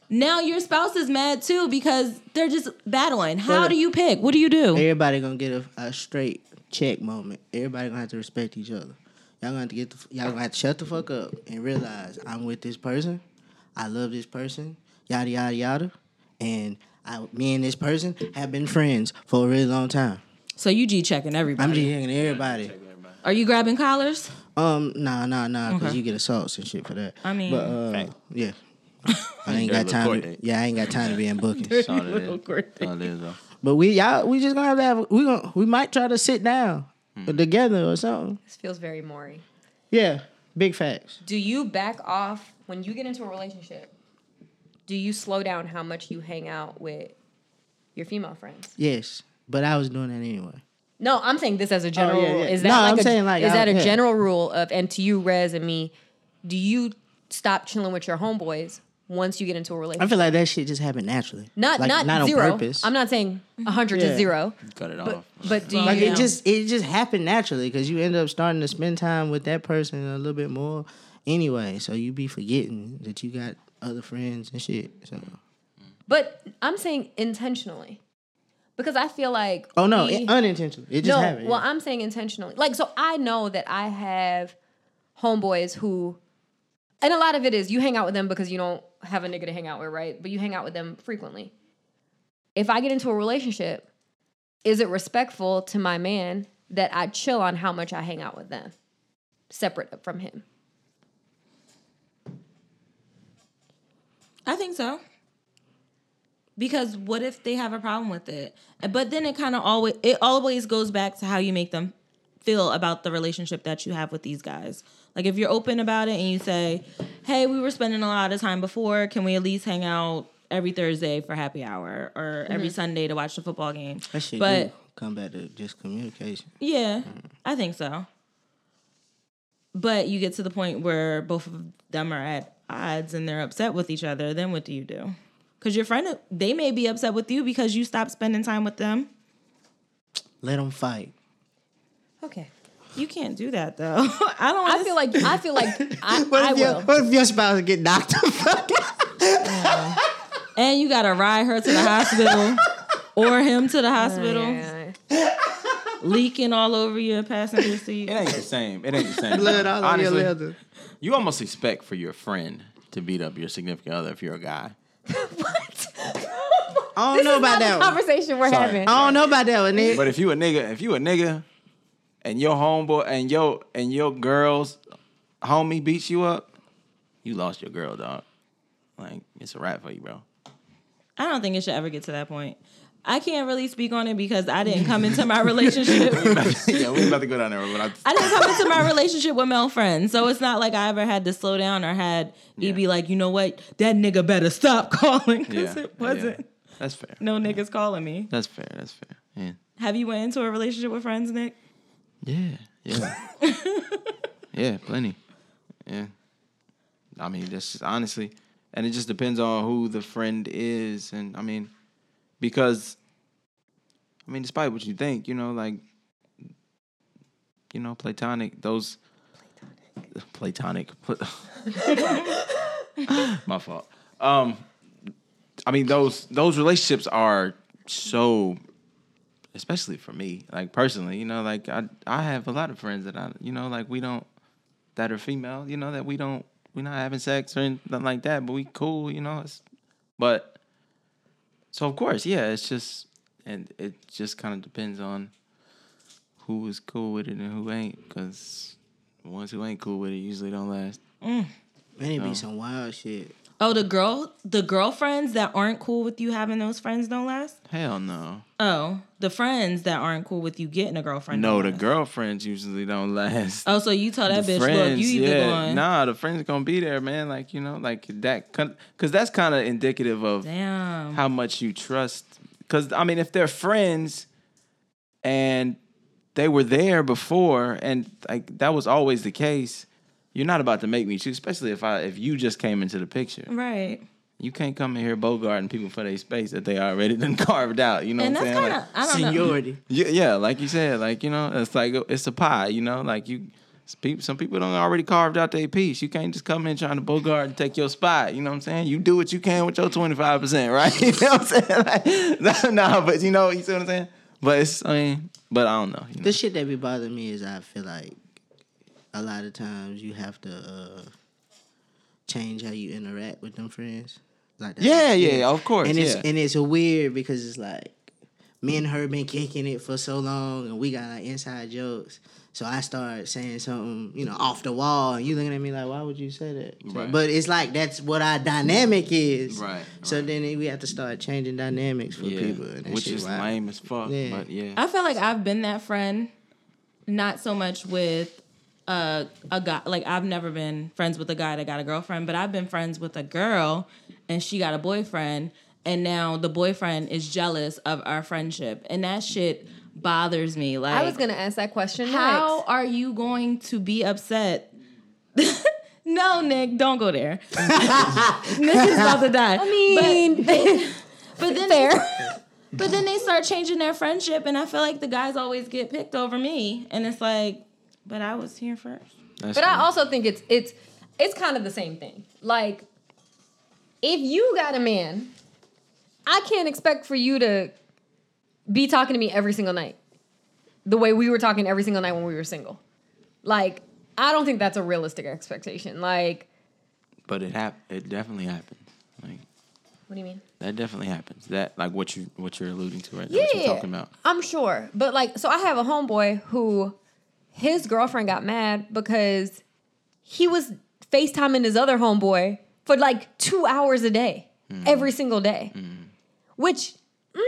now your spouse is mad too because they're just battling. How But- do you pick? What do you do? everybody gonna get a, a straight check moment. Everybody gonna have to respect each other. Y'all gonna have to get the, y'all gonna have to shut the fuck up and realize I'm with this person. I love this person. Yada yada yada. And I, me and this person have been friends for a really long time. So you G checking everybody. I'm just hanging everybody. Are you grabbing collars? Um, nah, nah, nah, because Okay. you get assaults and shit for that. I mean- but uh, Fact. yeah, I ain't got time. To, yeah, I ain't got time to be in bookings. That's all it Little is. court That's all it is, though. But we y'all, we just gonna have to have. We gonna we might try to sit down Hmm. together or something. This feels very Maury. Yeah, big facts. Do you back off when you get into a relationship? Do you slow down how much you hang out with your female friends? Yes, but I was doing that anyway. No, I'm saying this as a general Oh, yeah, rule. yeah. Is that No, like I'm a, saying, like, is I- that a yeah. general rule of and to you, Rez and me, do you stop chilling with your homeboys once you get into a relationship? I feel like that shit just happened naturally. not like, not, not zero. on purpose. I'm not saying mm-hmm. hundred Yeah. to zero. Cut it But off. but do you like Yeah. it just it just happened naturally because you end up starting to spend time with that person a little bit more anyway. So you be forgetting that you got other friends and shit. So But I'm saying intentionally. Because I feel like oh no, we- it, unintentional. It just no, happened. well, yeah. I'm saying intentionally. Like, so I know that I have homeboys who, and a lot of it is you hang out with them because you don't have a nigga to hang out with, right? But you hang out with them frequently. If I get into a relationship, is it respectful to my man that I chill on how much I hang out with them, separate from him? I think so. Because what if they have a problem with it? But then it kind of always it always goes back to how you make them feel about the relationship that you have with these guys. Like if you're open about it and you say, "Hey, we were spending a lot of time before. Can we at least hang out every Thursday for happy hour or every mm-hmm. Sunday to watch the football game?" that shit but do come back to just communication. yeah, mm-hmm. I think so. But you get to the point where both of them are at odds and they're upset with each other, then what do you do? Because your friend, they may be upset with you because you stopped spending time with them. Let them fight. Okay. You can't do that though. I don't. I feel like I feel like I, What I if, your, will. what if your spouse get knocked the fuck out? and you gotta ride her to the hospital or him to the hospital, oh, Yeah. leaking all over your passenger seat. It ain't the same. It ain't the same. Blood all over your leather. You almost expect for your friend to beat up your significant other if you're a guy. what? I don't This know is about not that the one. conversation we're Sorry. having. I don't know about that one, Nick. But if you a nigga, if you a nigga, and your homeboy and your and your girl's homie beats you up, you lost your girl, dog. Like it's a wrap for you, bro. I don't think it should ever get to that point. I can't really speak on it because I didn't come into my relationship. yeah, we about to go down there, but I, I didn't come into my relationship with male friends, so it's not like I ever had to slow down or had Yeah. be like, you know what, that nigga better stop calling because yeah, it wasn't. yeah. That's fair. No niggas calling me. That's fair. That's fair. Yeah. Have you went into a relationship with friends, Nick? Yeah, yeah, yeah, plenty. Yeah, I mean that's just honestly, and it just depends on who the friend is, and I mean, because, I mean, despite what you think, you know, like, you know, platonic those, platonic, platonic, my fault. Um, I mean those those relationships are so especially for me, like personally, you know, like I I have a lot of friends that I, you know, like we don't that are female, you know, that we don't we're not having sex or anything like that, but we cool, you know. It's, but so of course, yeah, it's just and it just kind of depends on who is cool with it and who ain't, because the ones who ain't cool with it usually don't last. Man, it be some wild shit. Oh, the girl, the girlfriends that aren't cool with you having those friends don't last. Hell no. Oh, the friends that aren't cool with you getting a girlfriend. No, the last. girlfriends usually don't last. Oh, so you tell that the bitch, look, you either going. Nah, the friends gonna be there, man. Like you know, like that, because that's kind of indicative of Damn. how much you trust. Because I mean, if they're friends and they were there before, and like that was always the case, you're not about to make me choose. Especially if I if you just came into the picture, right. you can't come in here bogarting people for their space that they already done carved out. You know And what I'm that's saying? kind Like- of, I don't know. Seniority. yeah, yeah, like you said, like you know, it's like it's a pie. You know, like you, people, some people don't already carved out their piece. You can't just come in trying to bogart and take your spot. You know what I'm saying? You do what you can with your 25 percent, right? You know what I'm saying? Like, no, no, but you know, you see what I'm saying? But it's, I mean, but I don't know. You know? The shit that be bothering me is I feel like a lot of times you have to uh, change how you interact with them friends. Like that. Yeah, yeah, of course, And it's yeah. and it's weird because it's like me and her been kicking it for so long, and we got like inside jokes. So I start saying something, you know, off the wall, and you looking at me like, "Why would you say that?" Right. But it's like that's what our dynamic is. Right, So right. then we have to start changing dynamics for Yeah, people, and that which is wild. lame as fuck. Yeah. But yeah, I feel like I've been that friend, not so much with a a guy. Like I've never been friends with a guy that got a girlfriend, but I've been friends with a girl, and she got a boyfriend, and now the boyfriend is jealous of our friendship, and that shit bothers me. Like I was gonna ask that question. how next. are you going to be upset? no, Nick, don't go there. Nick is about to die. I mean, But then fair. but then they start changing their friendship, and I feel like the guys always get picked over me, and it's like, but I was here first. That's But I also think it's it's it's kind of the same thing. Like, if you got a man, I can't expect for you to be talking to me every single night, the way we were talking every single night when we were single. Like, I don't think that's a realistic expectation. Like, but it hap- It definitely happens. Like what do you mean? that definitely happens. That like what you what you're alluding to right now. What you're talking about. I'm sure. But like, so I have a homeboy who his girlfriend got mad because he was FaceTiming his other homeboy for like two hours a day, every single day. Which mm,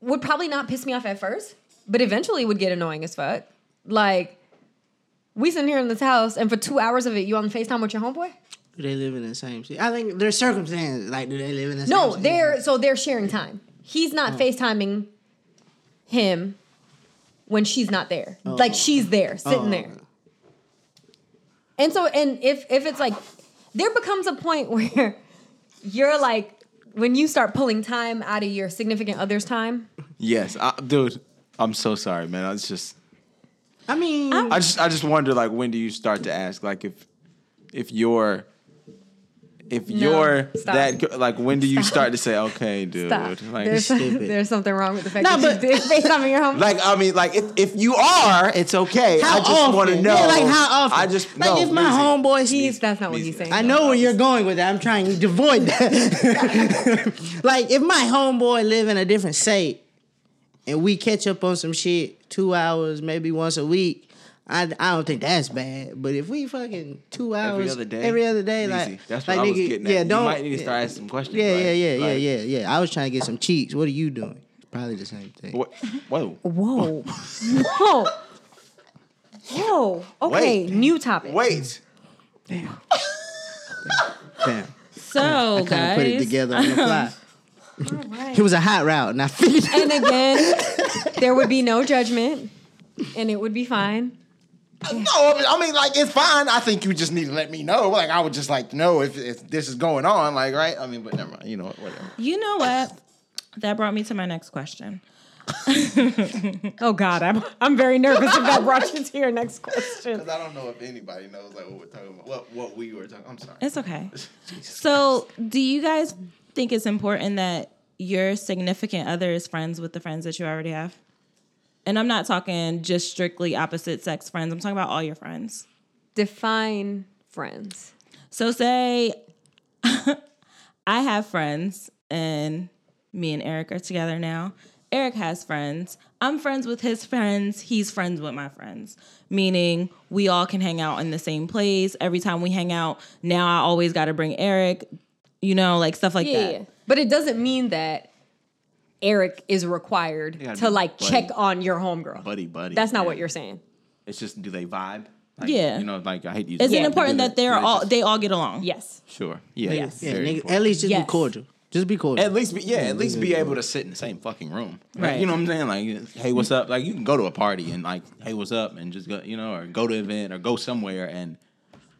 would probably not piss me off at first, but eventually would get annoying as fuck. Like, we sitting here in this house, and for two hours of it, you on FaceTime with your homeboy? Do they live in the same city? I think there's circumstances. Like, do they live in the No, same city? they're so they're sharing time. He's not FaceTiming him when she's not there. Like oh. she's there, sitting Oh. there. And so and if if it's like there becomes a point where you're like when you start pulling time out of your significant other's time, Yes, I, dude. I'm so sorry, man. It's just I mean, I just I just wonder like when do you start to ask like if if you're if you're stop. that good, like when do you start to say okay, dude? stop. Like there's, Stupid. there's something wrong with the fact No, that but- you did FaceTiming your home. like I mean like if, if you are, it's okay. how I just want to know. Yeah, like how often? I just like no, if my Lizzie. homeboy He's, that's not what he's saying. I know where you're going with that. I'm trying to avoid that. like if my homeboy live in a different state and we catch up on some shit two hours, maybe once a week, I, I don't think that's bad. But if we fucking two hours every other day. every other day, Easy. like that's like what I was nigga, getting at. yeah, don't might need to yeah, start asking some questions. Yeah, right? yeah, yeah, yeah, Like, yeah, yeah. I was trying to get some cheeks. What are you doing? Probably the same thing. What? Whoa. Whoa. Whoa. Whoa. Okay, Wait. new topic. Wait. Damn. Damn. So Kind of guys, put it together on the fly. It was a hot route, and I figured. And again, there would be no judgment, and it would be fine. No, I mean, like it's fine. I think you just need to let me know. Like I would just like know if, if this is going on. Like right. I mean, but never mind. You know, whatever. you know what? That brought me to my next question. Oh God, I'm I'm very nervous if that brought you to your next question. Because I don't know if anybody knows like what we're talking about. What what we were talking. I'm sorry. It's okay. So, do you guys think it's important that your significant other is friends with the friends that you already have? And I'm not talking just strictly opposite sex friends. I'm talking about all your friends. Define friends. So, say I have friends and me and Eric are together now. Eric has friends. I'm friends with his friends. He's friends with my friends. Meaning we all can hang out in the same place. Every time we hang out, now I always got to bring Eric, you know, like stuff like Yeah, that. yeah. but it doesn't mean that Eric is required gotta like buddy. check on your homegirl. Buddy, buddy. That's not Yeah. what you're saying. It's just do they vibe? Like, Yeah. You know, like I hate to use. Is it important that they're do all just- they all get along? Yes. Sure. Yeah. Yes. Yeah, nigga, at least just Yes. be cordial. Just be cordial. At least, be, yeah, at least be able to sit in the same fucking room. Like, Right. You know what I'm saying? Like, hey, what's up? Like, you can go to a party and like, hey, what's up? And just go, you know, or go to an event or go somewhere and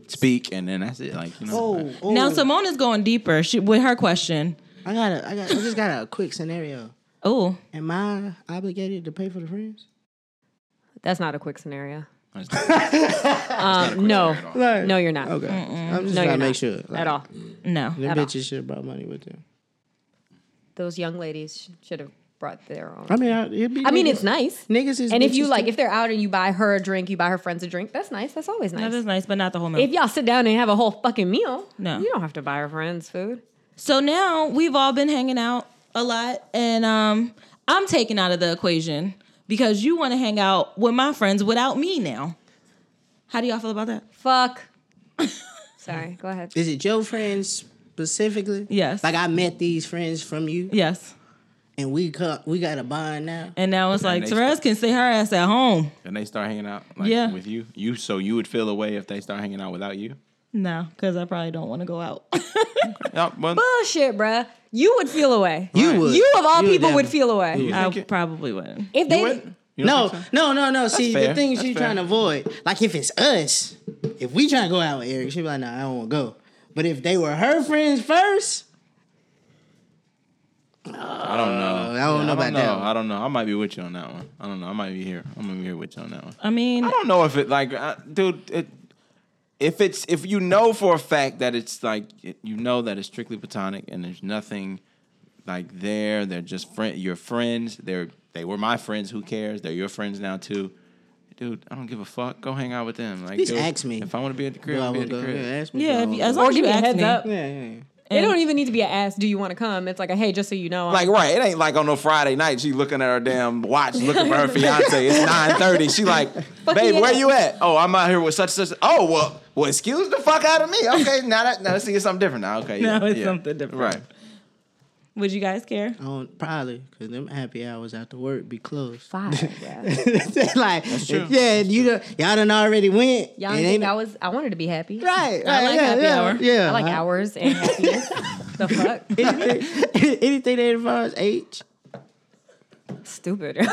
speak, and then that's it. Like, you know. oh, oh. Now Simone is going deeper she, with her question. I got a, I got, I just got a quick scenario. Oh, Am I obligated to pay for the friends? That's not a quick scenario. It's not- it's not a Um, quick no. story at all. Like, No, you're not. Okay, I'm just No, trying to make not. sure like, At all. no. Them At all. bitches should have brought money with them. Those young ladies should have brought their own. I mean, I, it'd be I mean, it's nice. Niggas is And if you like, too. if they're out and you buy her a drink, you buy her friends a drink, that's nice. That's always nice. That is nice, but not the whole meal. if y'all sit down and have a whole fucking meal, No. you don't have to buy her friends food. So now we've all been hanging out a lot, and um, I'm taken out of the equation because you want to hang out with my friends without me now. How do y'all feel about that? Fuck. Sorry, go ahead. Is it your friends specifically? Yes. Like I met these friends from you, Yes. and we cut, we got a bond now. And now it's like they Therese can stay her ass at home. And they start hanging out like Yeah. with you. You so you would feel away if they start hanging out without you. No, because I probably don't want to go out. Yeah, well, Bullshit, bruh. You would feel away. You would. You of all You people would definitely- feel away. I think it- probably wouldn't. If they you would? You don't No, think so? no, no, no. See, fair. the things That's she fair. trying to avoid, like if it's us, if we trying to go out with Eric, she'd be like, "No, I don't want to go." But if they were her friends first, I don't know. I don't know about know. that one. I don't know. I might be with you on that one. I don't know. I might be here. I'm gonna be here with you on that one. I mean, I don't know if it like, uh, dude. It, if it's if you know for a fact that it's like you know that it's strictly platonic and there's nothing like there. They're just friend. Your friends. They're they were my friends. Who cares? They're your friends now too. Dude, I don't give a fuck. Go hang out with them. Like, Just dude, ask me. if I want to be at the crib. do I I'll be want at to the go? crib. Yeah, ask me. yeah, if if, as long Or as give you me a ask heads me. up. go. Yeah, yeah. It don't even need to be an ask, do you want to come? It's like a hey, just so you know. I'm- Like right, it ain't like on no Friday night. She looking at her damn watch, looking for her fiance. It's nine thirty. She like, babe, yeah. where you at? Oh, I'm out here with such such. Oh, well, well, excuse the fuck out of me. Okay, now that now let's see it's something different now. Okay, Now yeah, it's yeah. something different. Right. Would you guys care? I don't, probably because them happy hours after work be closed. Five, bruh. like, true. yeah, you done, y'all done already went. Y'all It didn't ain't- think I was I wanted to be happy. right. I right, like yeah, happy yeah, hour. Yeah, I like huh? hours and happiness. the fuck? anything, anything that involves age. Stupid.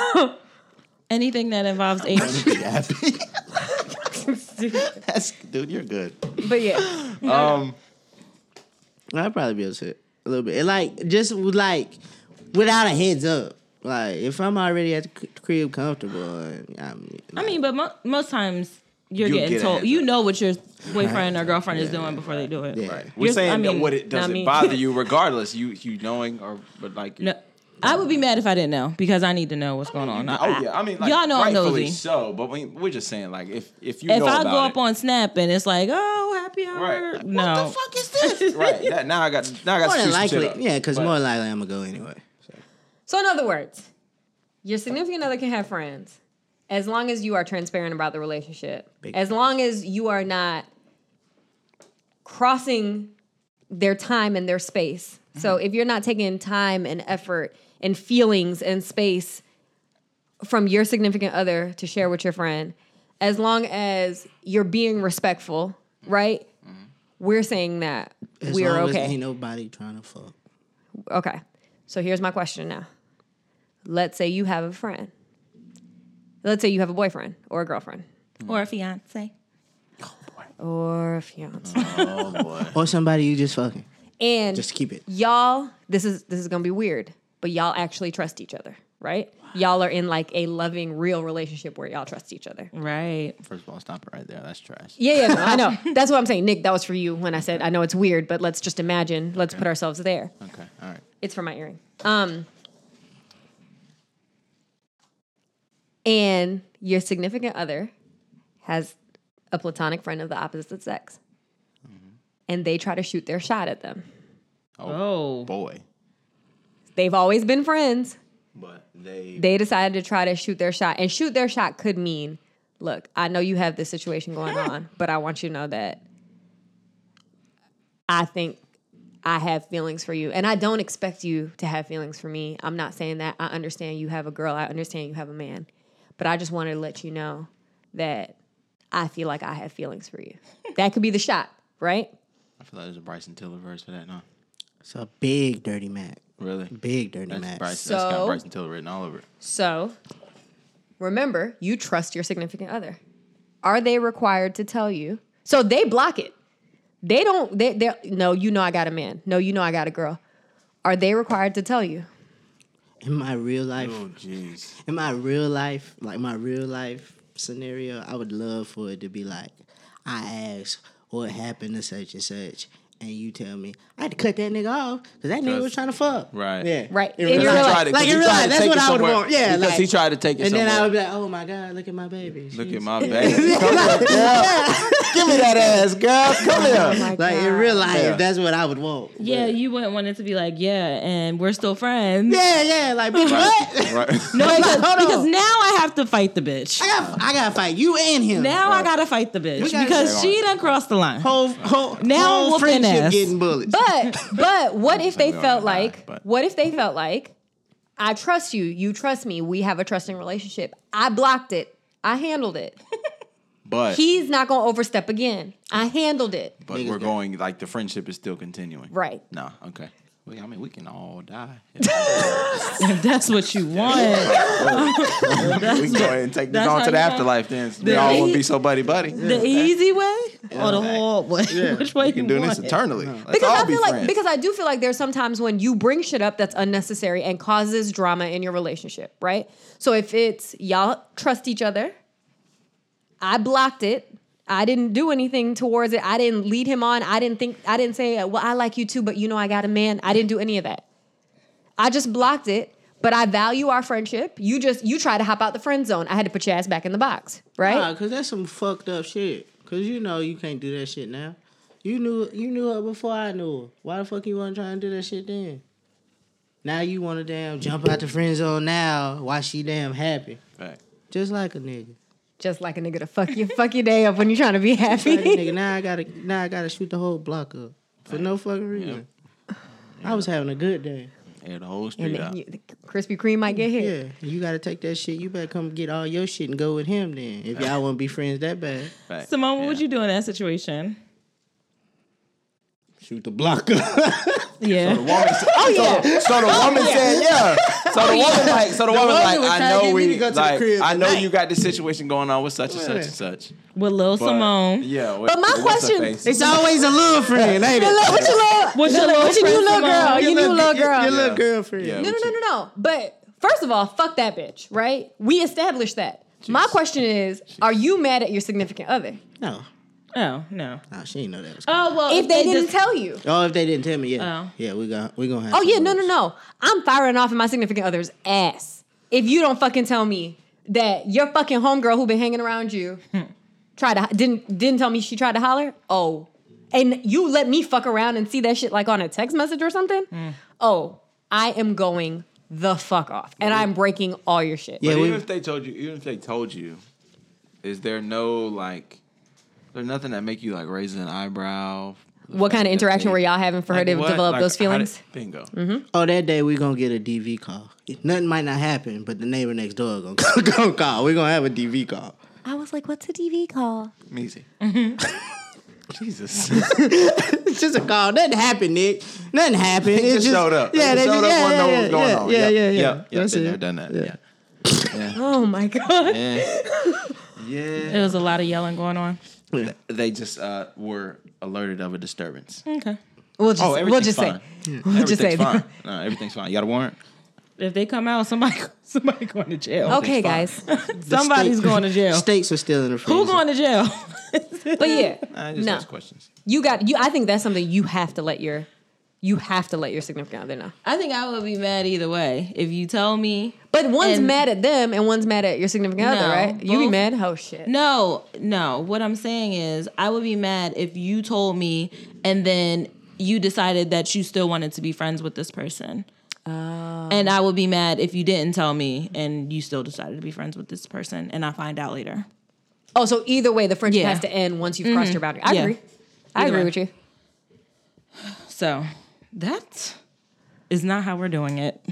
Anything that involves age. happy. That's dude, you're good. but yeah. Um, I'd probably be upset a little bit. Like just like without a heads up. Like if I'm already at the crib comfortable, and I'm, I mean, but mo- most times you're You getting get told. You know what your boyfriend or girlfriend is doing before they do it. Yeah. right. We're You're- saying I mean, what it does not it me. bother you regardless. You you knowing or but like No, I would be mad if I didn't know because I need to know what's going on. Oh yeah, I mean, like, y'all know I'm rightfully nosy. So, but we, we're just saying, like, if if you If know I about go it, up on Snap and it's like, oh, happy hour, right? Like, no. What the fuck is this? right. That, now I got now I got more than shoot shit likely, up. yeah, because more likely I'm gonna go anyway. So in other words, your significant other can have friends as long as you are transparent about the relationship. Big as long as you are not crossing their time and their space. So mm-hmm. if you're not taking time and effort and feelings and space from your significant other to share with your friend, as long as you're being respectful, right? Mm-hmm. We're saying that As we're long as okay. ain't nobody trying to fuck. Okay. So here's my question now. Let's say you have a friend. Let's say you have a boyfriend or a girlfriend mm-hmm. or a fiance. Oh boy. Or a fiance. Oh boy. Or somebody you just fucking. And Just keep it. y'all, this is this is gonna be weird, but y'all actually trust each other, right? Y'all are in like a loving, real relationship where y'all trust each other. Right. First of all, stop it right there. That's trash. Yeah, yeah, no, I know. That's what I'm saying. Nick, that was for you when I said I know it's weird, but let's just imagine, let's put ourselves there. Okay. All right. It's for my earring. Um, and your significant other has a platonic friend of the opposite sex, and they try to shoot their shot at them. Oh. Boy. They've always been friends. But they. They decided to try to shoot their shot, and shoot their shot could mean, look, I know you have this situation going on, but I want you to know that I think I have feelings for you. And I don't expect you to have feelings for me. I'm not saying that. I understand you have a girl, I understand you have a man. But I just wanted to let you know that I feel like I have feelings for you. That could be the shot, right? I feel like there's a Bryson Tiller verse for that. No. It's a big dirty Mac. Really. Big dirty That's Mac. Bryson. that's got So- Bryson Tiller written all over it. So remember, you trust your significant other. Are they required to tell you? So they block it. They don't, they, they, no, you know I got a man. No, you know I got a girl. Are they required to tell you? In my real life, Oh jeez. in my real life, like my real life scenario, I would love for it to be like, I ask what happened to such and such, and you tell me I had to cut that nigga off because that nigga was trying to fuck. Right. Yeah. Right. In In real your life. life. Tried to- Like he in real tried life, to that's take what it I would want. Yeah. Because like, he tried to take it And then I somewhere. would be like, oh my god, look at my baby. Look She's- at my baby. Come here, girl. Give me that ass, girl. Come oh here. Like in real life, Yeah. that's what I would want. Yeah, you wouldn't want it to be like, yeah, and we're still friends. Yeah, yeah. Like, bitch, what? Right. No, because, hold on. because now I have to fight the bitch. I got, I gotta fight you and him. Now I gotta fight the bitch because she done crossed the line. whole, whole, Now whole whooping friendship ass. getting bullets. But but what if they felt already like? but- What if they felt like? I trust you. You trust me. We have a trusting relationship. I blocked it. I handled it. But He's not gonna overstep again. I handled it. but we're going like the friendship is still continuing. Right. No. Okay. Well, I mean, we can all die. If that's what you want. we can go ahead and take this that's on to the afterlife then. We The all e- won't be so buddy buddy. The easy way or the hard way? Which way you can you do want this it? eternally. Let's Because all I be feel like friends. because I do feel like there's sometimes when you bring shit up that's unnecessary and causes drama in your relationship, right? So if it's y'all trust each other, I blocked it. I didn't do anything towards it. I didn't lead him on. I didn't think I didn't say, "Well, I like you too, but you know I got a man." I didn't do any of that. I just blocked it, but I value our friendship. You just you try to hop out the friend zone. I had to put your ass back in the box, right? Nah, cause that's some fucked up shit. Cause you know you can't do that shit now. You knew you knew her before I knew her. Why the fuck you wanna try and do that shit then? Now you wanna damn jump out the friend zone now while she damn happy. Right. Just like a nigga. Just like a nigga to fuck you, fuck your day up when you're trying to be Like happy. nigga. Now I gotta now I gotta shoot the whole block up. For no fucking reason. I was having a good day. Air the whole and street then out. you, the Krispy Kreme might get hit. Yeah. You gotta take that shit. You better come get all your shit and go with him then. If y'all wanna be friends that bad. Right. Simone, what would you do in that situation? Shoot the block up. Yeah. The woman said, oh yeah. So, so the oh, woman said, yeah. So the oh, woman like, so the, woman woman like, I know we, to go to the like, I know tonight. you got this situation going on with such and such and such. With Lil But, Simone. Yeah. But my question- it's always a little friend, ain't it? What you little, What's your little what you new little girl? Simone? You new little girl. Your little Yeah. girlfriend. Yeah. No, no, no, no, no. But first of all, fuck that bitch, right? We established that. My question is, are you mad at your significant other? No. Oh no. No, oh, she didn't know that was Oh well. If they didn't just- tell you. Oh, if they didn't tell me, yeah. Oh. Yeah, we got we gonna have Oh some yeah, no, no, no. I'm firing off in my significant other's ass. If you don't fucking tell me that your fucking homegirl who been hanging around you hmm. tried to didn't didn't tell me she tried to holler. Oh, and you let me fuck around and see that shit like on a text message or something. Hmm. Oh, I am going the fuck off, and I'm breaking all your shit. Yeah, But even if they told you, even if they told you, is there no like, there's nothing that make you like raise an eyebrow? What kind of interaction were y'all having for her Like to what? develop Like, those how did- feelings? bingo. Mm-hmm. oh that day we gonna get a DV call. Nothing might not happen, but the neighbor next door gonna, gonna call. We gonna have a DV call. I was like, "What's a DV call?" Easy. Mm-hmm. Jesus. It's just a call. Nothing happened, Nick. Nothing happened. They It just showed up. Yeah, they showed just, up, yeah, wanted to yeah, going yeah, on. Yeah, Yep, yeah, yeah. Yep, yep, That's been it. done that. Yeah. Yeah. Oh my god! Yeah. There yeah. was a lot of yelling going on. They just uh, were alerted of a disturbance. Okay. We'll just Oh, we'll just fine. say we'll just say Everything's fine. No, everything's fine. You got a warrant? If they come out, somebody somebody going to jail. Okay, guys. Somebody's going to jail. States are still in the freezer. Who going to jail? But yeah, I just no. ask questions. You got you. I think that's something you have to let your you have to let your significant other know. I think I would be mad either way. If you tell me But one's And- mad at them and one's mad at your significant other, right? You be mad? Oh shit. No, no. What I'm saying is, I would be mad if you told me and then you decided that you still wanted to be friends with this person. Oh. And I would be mad if you didn't tell me and you still decided to be friends with this person and I find out later. Oh, so either way, the friendship Yeah. has to end once you've crossed your mm-hmm. boundary. I Yeah. agree. I agree way. with you. So that is not how we're doing it.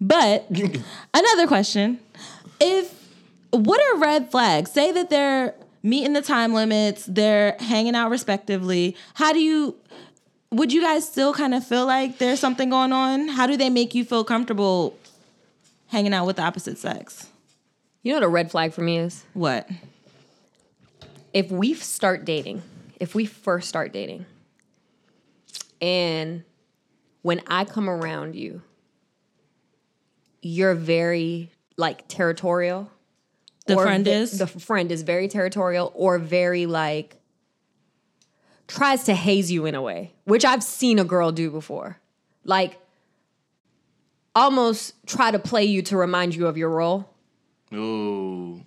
But another question. If what are red flags? Say that they're meeting the time limits, they're hanging out respectively. How do you would you guys still kind of feel like there's something going on? How do they make you feel comfortable hanging out with the opposite sex? You know what a red flag for me is? What? If we start dating, if we first start dating, and when I come around you, you're very like territorial. The friend ve- is? the friend is very territorial or very like tries to haze you in a way, which I've seen a girl do before. Like almost try to play you to remind you of your role. Ooh.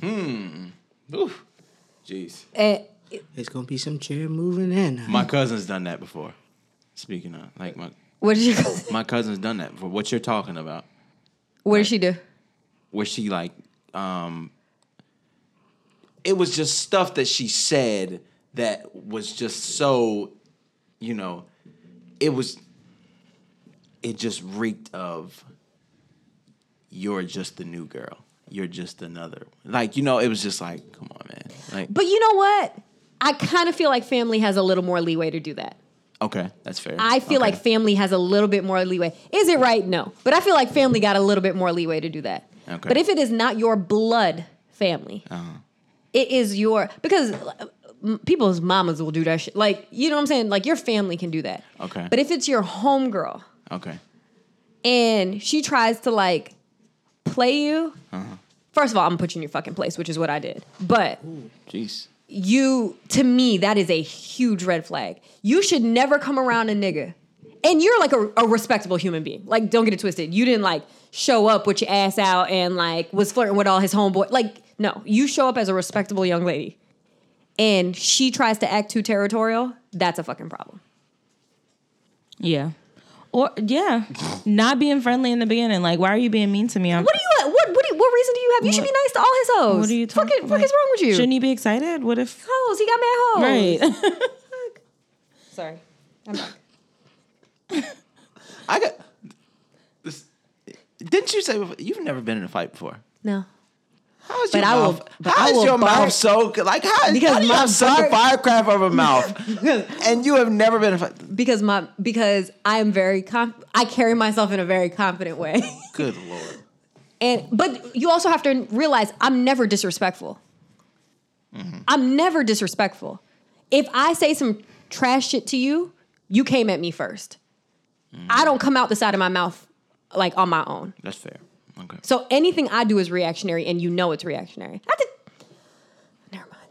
Hmm. Ooh. Jeez. And It's gonna be some chair moving in. My cousin's done that before. Speaking of, like my what did you? my cousin's done that for What you're talking about? What did she do? Where she like, um, it was just stuff that she said that was just so, you know, it was. It just reeked of. You're just the new girl. You're just another. Like you know, it was just like, come on, man. Like, But you know what? I kind of feel like family has a little more leeway to do that. Okay, that's fair. I feel Okay. like family has a little bit more leeway. Is it right? No. But I feel like family got a little bit more leeway to do that. Okay. But if it is not your blood family, Uh-huh. it is your because uh, people's mamas will do that shit. Like you know what I'm saying? Like your family can do that. Okay. But if it's your homegirl okay. and she tries to like play you, Uh-huh. first of all, I'm gonna put you in your fucking place, which is what I did. But Jeez. You to me that is a huge red flag. You should never come around a nigga. And you're like a, a respectable human being. Like don't get it twisted. You didn't like show up with your ass out and like was flirting with all his homeboy. Like no. You show up as a respectable young lady. And she tries to act too territorial that's a fucking problem. Yeah. Or yeah, not being friendly in the beginning. Like, why are you being mean to me? I'm, what are you what what, you, what reason do you have you should be nice to all his hoes What are you fuck, talking? it, fuck is wrong with you Shouldn't you be excited? What if? hoes he got mad hoes Right. sorry I'm back. I got this. Didn't you say before, you've never been in a fight before? no How is But your I will- mouth? but how I is will your bark- mouth so good? Like how? Because how do you my have such a firecracker of a mouth, and you have never been a fight? because my because I am very conf- I carry myself in a very confident way. Good lord. And but you also have to realize I'm never disrespectful. Mm-hmm. I'm never disrespectful. If I say some trash shit to you, you came at me first. I mm. don't come out the side of my mouth like on my own. That's fair. Okay. So anything I do is reactionary, and you know it's reactionary. I think. Never mind.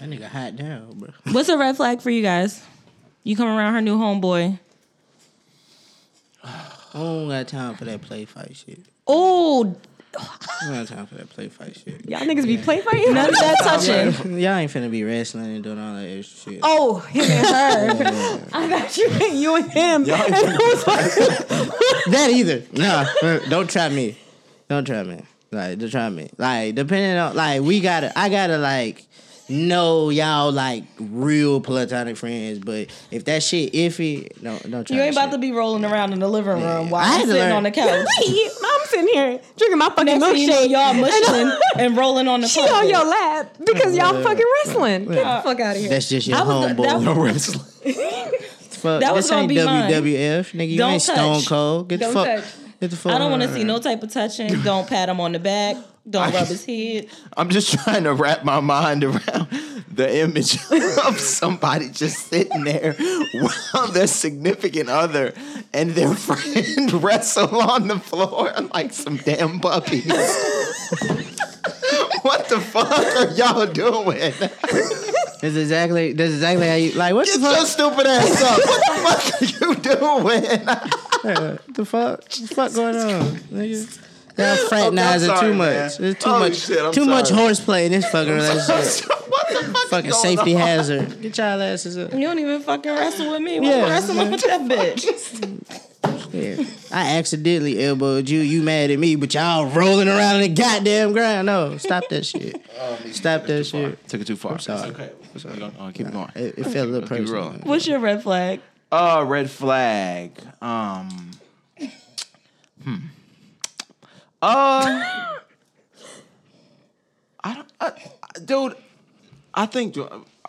That nigga hot down, bro. What's a red flag for you guys? You come around her new homeboy. I don't got time for that play fight shit. Oh, I don't got time for that play fight shit. y'all niggas be play fighting. None of that touching. Y'all ain't finna be wrestling and doing all that extra shit. Oh, him and her. I thought you meant you and him. And it was like, that either. No, don't try me. Don't try me. Like, don't try me. Like, depending on, like, we gotta, I gotta, like, know y'all, like, real platonic friends. But if that shit iffy, don't, don't try You ain't that about to be rolling around in the living room while I had I'm to sitting learn- on the couch. Wait, I'm sitting here drinking my fucking Next thing you know, milkshake. y'all mushing and rolling on the She carpet. on your lap because y'all fucking wrestling. Get the fuck out of here. That's just your I was the- homeboy. that- wrestling. Fuck, that was this gonna ain't be mine. WWF, nigga. You Don't ain't Stone touch. Cold. Get Don't the fuck. touch. Get the fuck. I don't want to see no type of touching. Don't pat him on the back. Don't rub his head. I'm just trying to wrap my mind around the image of somebody just sitting there while their significant other and their friend wrestle on the floor like some damn puppies. what the fuck are y'all doing? That's exactly. That's exactly how you like. What Get the your stupid ass up. What the fuck are you doing? What the fuck? What the fuck going on? Nigga? Y'all fraternizing sorry, too man. much. Too Oh, much. shit, I'm too much horseplay in this fucking relationship. what the fuck? fucking going safety on? hazard. Get y'all asses up. You don't even fucking wrestle with me. Why Yeah. you wrestling with that bitch? Yeah. I accidentally elbowed you. You mad at me, but y'all rolling around in the goddamn ground. No, stop that shit. Stop that shit. Took it too far. sorry. It's okay. We're gonna, uh, keep it going. It, it felt a little personal. What's your red flag? Uh, red flag. Um. Hmm. Uh. I don't, I, dude. I think,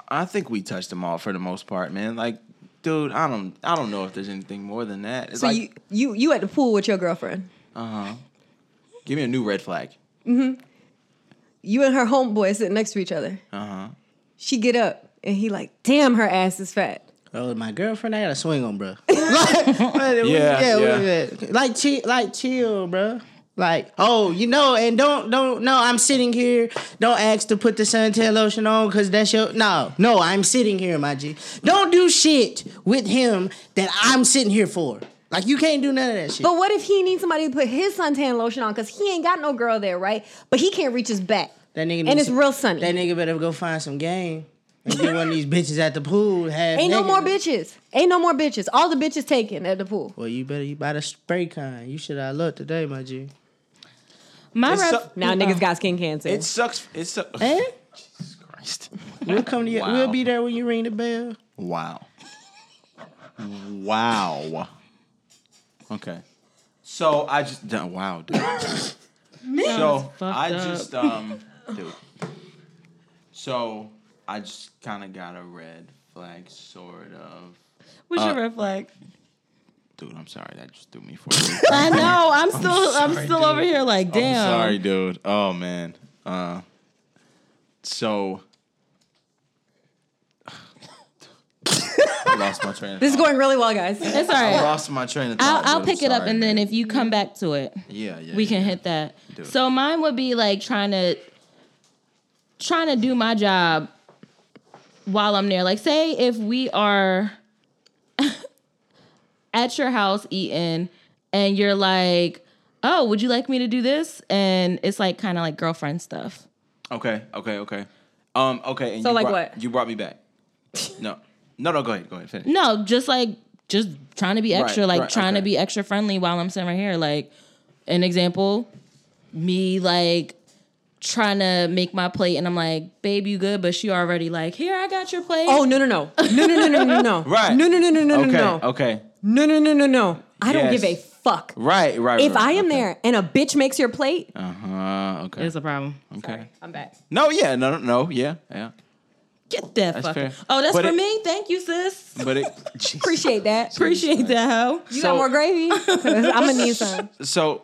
I think we touched them all for the most part, man. Like, dude, I don't, I don't know if there's anything more than that. It's So like, you you you at the pool with your girlfriend. Uh huh. Give me a new red flag. Mhm You and her homeboy sitting next to each other. Uh huh. She get up and he like, damn, her ass is fat. Oh, my girlfriend, I got to swing on, bro. like, Yeah, yeah, yeah. yeah. like chill, like chill, bro. Like, oh, you know, and don't, don't, no, I'm sitting here. Don't ask to put the suntan lotion on because that's your, no, no, I'm sitting here, my G. Don't do shit with him that I'm sitting here for. Like, you can't do none of that shit. But what if he needs somebody to put his suntan lotion on because he ain't got no girl there, right? But he can't reach his back. That nigga And it's some- real sunny. That nigga better go find some game and get one of these bitches at the pool. Half Ain't no more bitches. Ain't no more bitches. All the bitches taken at the pool. Well, you better you buy the spray kind. You should have looked today, my G. My It's ref- so- Now niggas got skin cancer. It sucks. It sucks. Eh? Jesus Christ. We'll come to you. Wow. We'll be there when you ring the bell. Wow. Wow. Okay. So I just done wow, dude. so fucked I up. just um dude. So I just kind of got a red flag, sort of. What's Uh, your red flag? Dude, I'm sorry. That just threw me for a loop. I know. I'm still. I'm, sorry, still dude. over here. Like, damn. I'm sorry, dude. Oh man. Uh. So. I lost my train. Of this is going really well, guys. It's all right. I lost my train of thought. I'll, I'll dude. Pick it up, sorry, and then if you come back to it, yeah, yeah, we can yeah. hit that. Do it. So mine would be like trying to trying to do my job while I'm there. Like say if we are at your house eating and you're like, "Oh, would you like me to do this?" and it's like kind of like girlfriend stuff. Okay, okay, okay. Um, okay. And So, you like brought- what? You brought me back. No, no, no. Go ahead. Go ahead. Finish. No, just like just trying to be extra, Right, like right, trying to be extra friendly while I'm sitting right here. Like an example, me like trying to make my plate, and I'm like, "Babe, you good?" But she already like, "Here, I got your plate." Oh no no no no no no no no no Right. no no no no no Okay. no Okay. No no no no no. I don't Yes. give a fuck. Right. Right. If right, I am okay. there and a bitch makes your plate, Uh huh. Okay. it's a problem. okay. I'm back. No. Yeah. No. No. No. Yeah. Yeah. Get that That's fucking. fair. Oh, that's But for it- me. Thank you, sis. But it. Jeez. Appreciate that. Appreciate that, hoe. You So- got more gravy? 'Cause I'm gonna need some. So,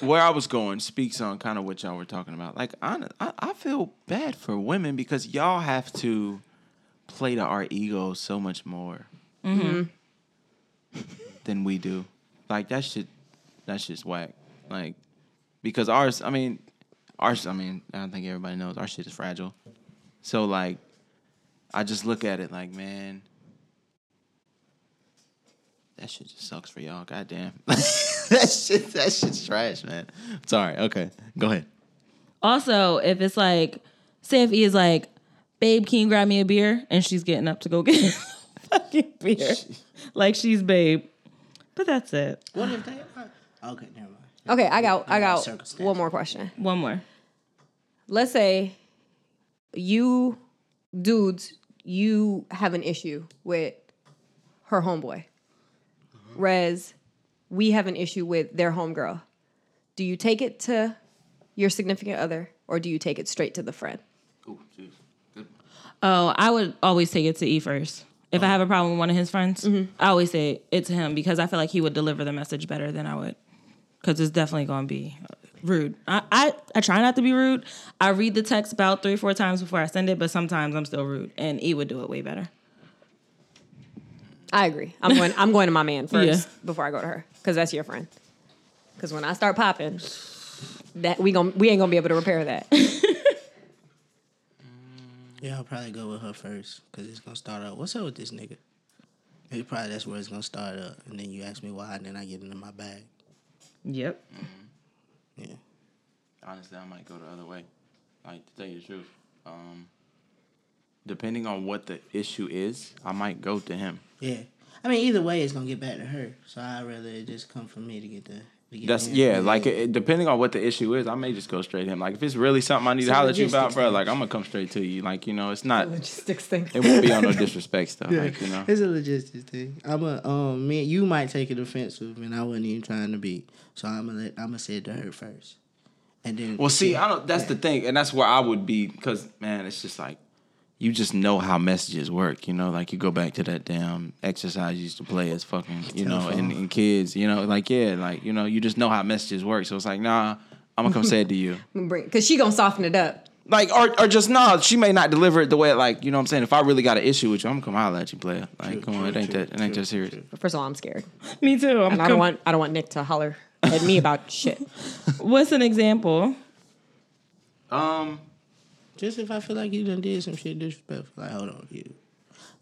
where I was going speaks on kind of what y'all were talking about. Like, I, I, I feel bad for women because y'all have to play to our egos so much more than we do. Like that shit, that shit's whack. Like, because ours, I mean, ours, I mean, I don't think everybody knows our shit is fragile. So like, I just look at it like, man, that shit just sucks for y'all. Goddamn. that shit, that shit's trash, man. Sorry. Okay, go ahead. Also, if it's like, say if he is like, "Babe, can you grab me a beer?" and she's getting up to go get fucking beer, like she's babe. But that's it. What if they? Okay, never mind. Okay, I got I got one more question. One more. Let's say you dudes, you have an issue with her homeboy. Rez, we have an issue with their homegirl. Do you take it to your significant other or do you take it straight to the friend? Ooh, jeez. Good. Oh, I would always take it to E first. If I oh. have a problem with one of his friends, mm-hmm. I always say it to him because I feel like he would deliver the message better than I would. Because it's definitely going to be rude. I, I, I try not to be rude. I read the text about three, four times before I send it, but sometimes I'm still rude. And E would do it way better. I agree. I'm going I'm going to my man first Yeah. before I go to her cuz that's your friend. Cuz when I start popping, that we gon' we ain't going to be able to repair that. Yeah, I'll probably go with her first because it's gonna start out. What's up with this nigga? Maybe probably that's where it's gonna start up, and then you ask me why, and then I get into my bag. Yep. Yeah, Honestly, I might go the other way. Like to tell you the truth, um, depending on what the issue is, I might go to him. yeah. I mean, either way, it's gonna get back to her. So I'd rather it just come from me to get the. To That's him. yeah. Like it, depending on what the issue is, I may just go straight to him. Like if it's really something I need It's to holler at you about, bro, thing. like I'm gonna come straight to you. Like you know, it's not. Logistics thing. It won't be on no disrespect stuff. Like you know. It's a logistics thing. I'm a um me you might take it offensive and I wasn't even trying to be. So I'm gonna let I'm gonna say it to her first. And then Well, see, I don't. That's the thing, and that's where I would be because, man, it's just like you just know how messages work. You know, like you go back to that damn exercise you used to play as fucking, you know, and, and kids. You know, like yeah, like you know, you just know how messages work. So it's like, nah, I'm gonna come say it to you. Cuz she going to soften it up. Like, or, or just nah, she may not deliver it the way, like, you know what I'm saying? If I really got an issue with you, I'm gonna come holler at you, player. Like, come on, it ain't that, it ain't that serious. First of all, I'm scared. Me too. I'm And I don't want I don't want Nick to holler at me about shit. What's an example? Um, just if I feel like you done did some shit disrespectful, like hold on, you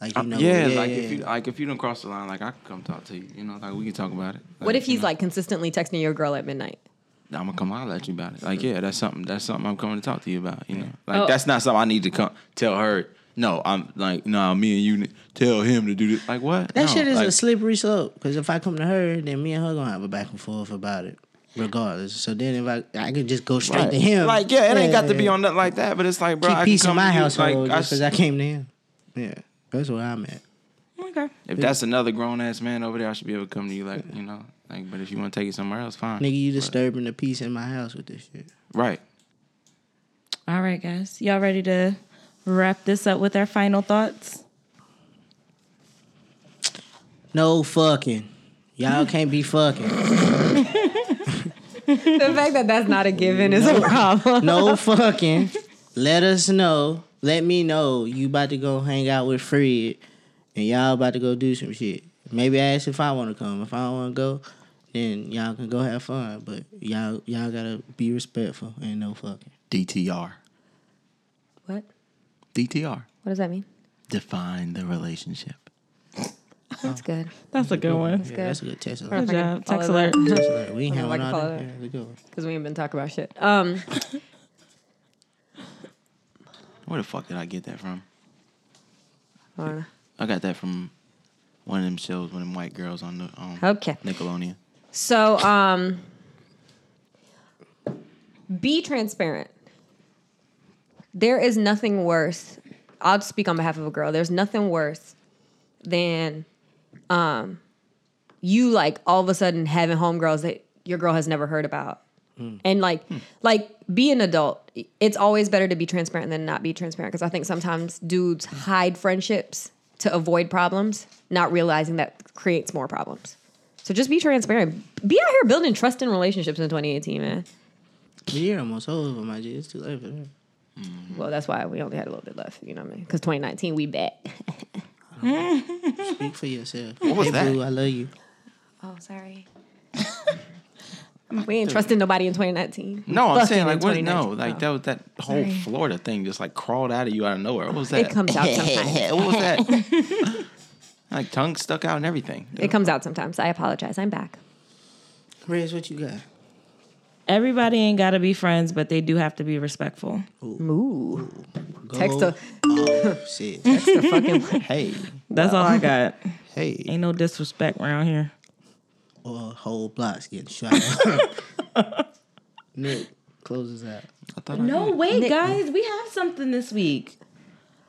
like you know Uh, yeah, yeah, like yeah, if you like if you don't cross the line, like I can come talk to you. You know, like we can talk about it. What if you he's know. like consistently texting your girl at midnight? I'm gonna come holler at you about it. Like, yeah, that's something. That's something I'm coming to talk to you about. You know, like Oh. that's not something I need to come tell her. No, I'm like, no, me and you tell him to do this. Like what? That No, shit is like, a slippery slope. Because if I come to her, then me and her gonna have a back and forth about it, regardless. So then if I I could just go straight right. to him. Like, yeah, it ain't got to be yeah. on nothing like that. But it's like, bro, I keep can peace in my to you, household Like, just because I came to him. Yeah, that's where I'm at. Okay. If that's another grown ass man over there, I should be able to come to you like, you know, like. But if you want to take it somewhere else, fine. Nigga, you But- disturbing the peace in my house with this shit. Right. All right, guys. Y'all ready to wrap this up with our final thoughts? No fucking. Y'all can't be fucking. The fact that that's not a given is a problem. No fucking. Let us know. Let me know you about to go hang out with Fred and y'all about to go do some shit. Maybe ask if I want to come. If I don't want to go, then y'all can go have fun. But y'all y'all gotta be respectful and no fucking. DTR. What? DTR. What does that mean? Define the relationship. That's good. That's a good one. Yeah, that's a good test. Good If job. Text alert. that. Test alert. We ain't I don't know if having I all that. follow Yeah, that's a good one. Because we ain't been talking about shit. Um, Where the fuck did I get that from? I. I got that from one of them shows, one of them white girls on the um, Okay. Nickelodeon. So, um, be transparent. There is nothing worse. I'll speak on behalf of a girl. There's nothing worse than um, you like all of a sudden having homegirls that your girl has never heard about. Hmm. And like, hmm. like, be an adult. It's always better to be transparent than not be transparent because I think sometimes dudes hmm. hide friendships to avoid problems, not realizing that creates more problems. So just be transparent. Be out here building trust in relationships in 2018, man. The year almost over, my G. It's too late for that. Well, that's why we only had a little bit left. You know what I mean? Because 2019, we back. Mm-hmm. Speak for yourself. What was hey, that? Boo, I love you. Oh, sorry. we ain't trusting nobody in 2019. No, I'm Fucking saying like what? No, 2019. like Oh. that was that whole Sorry. Florida thing just like crawled out of you out of nowhere. What was that? It comes out sometimes. what was that? like tongue stuck out and everything. It comes out sometimes. I apologize. I'm back. Riz, what you got? Everybody ain't got to be friends, but they do have to be respectful. Ooh. Go Text a- Oh, shit. The fucking Hey, That's all I got. hey. Ain't no disrespect around here. or whole blocks getting shot. Nick, close us out. I thought I No, did. wait, guys. We have something this week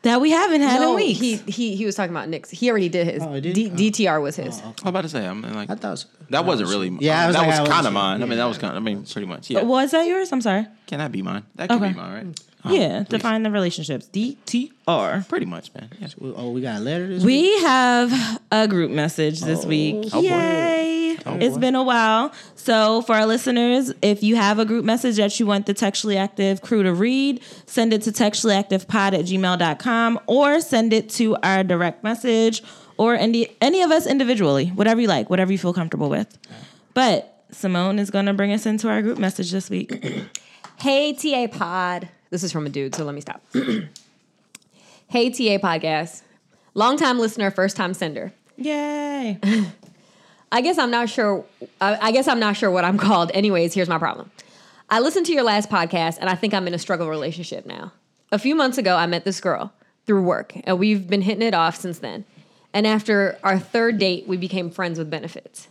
that we haven't had in weeks. he, he he was talking about Nick's. He already did his. Oh, did D- Oh. DTR was his. Oh, I was about to say. I'm like I thought so. that wasn't really. Yeah, I was that like, was I kind of mine. I mean, that was kind. of I mean, pretty much. Yeah. Was that yours? I'm sorry. Can that be mine? That could Okay. be mine, right? Hmm. Oh, yeah, please. define the relationships. DTR. Pretty much, man. Yeah. Oh, we got a letter this week? We have a group message this oh. week. Oh, boy. Yay! Oh, it's boy. been a while. So, for our listeners, if you have a group message that you want the Textually Active crew to read, send it to textuallyactivepod at gmail.com or send it to our direct message or any, any of us individually, whatever you like, whatever you feel comfortable with. But Simone is going to bring us into our group message this week. Hey TA Pod. This is from a dude, so let me stop. hey TA Podcast. Longtime listener, first time sender. Yay! I guess I'm not sure. I, I guess I'm not sure what I'm called. Anyways, here's my problem. I listened to your last podcast, and I think I'm in a struggle relationship now. A few months ago, I met this girl through work, and we've been hitting it off since then. And after our third date, we became friends with benefits.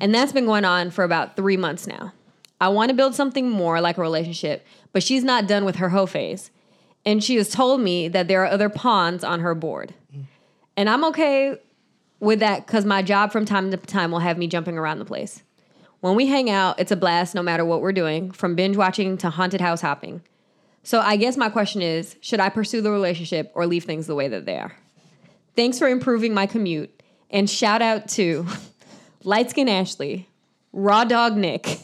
And that's been going on for about three months now. I want to build something more like a relationship, but she's not done with her hoe phase. And she has told me that there are other pawns on her board. And I'm okay with that because my job from time to time will have me jumping around the place. When we hang out, it's a blast no matter what we're doing, from binge watching to haunted house hopping. So I guess my question is should I pursue the relationship or leave things the way that they are? Thanks for improving my commute. And shout out to Light Skin Ashley, Raw Dog Nick,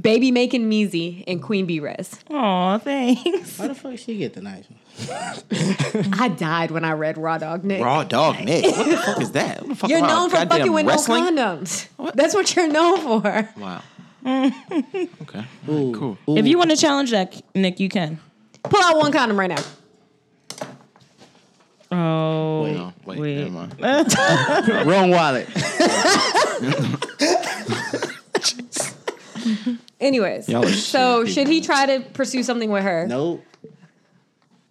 Baby Making Meezy, and Queen Bee Res. Aw, thanks. Why the fuck she get the nice one? I died when I read Raw Dog Nick. Raw dog Nick. What the fuck is that? What the fuck You're known for fucking with wrestling? no condoms. That's what you're known for. Wow. okay. All right, cool. If you want to challenge that, Nick, you can. Pull out one condom right now. Oh, Wait, no, wait, wait. never mind. Wrong wallet. Anyways, so shit should he try to pursue something with her? Nope.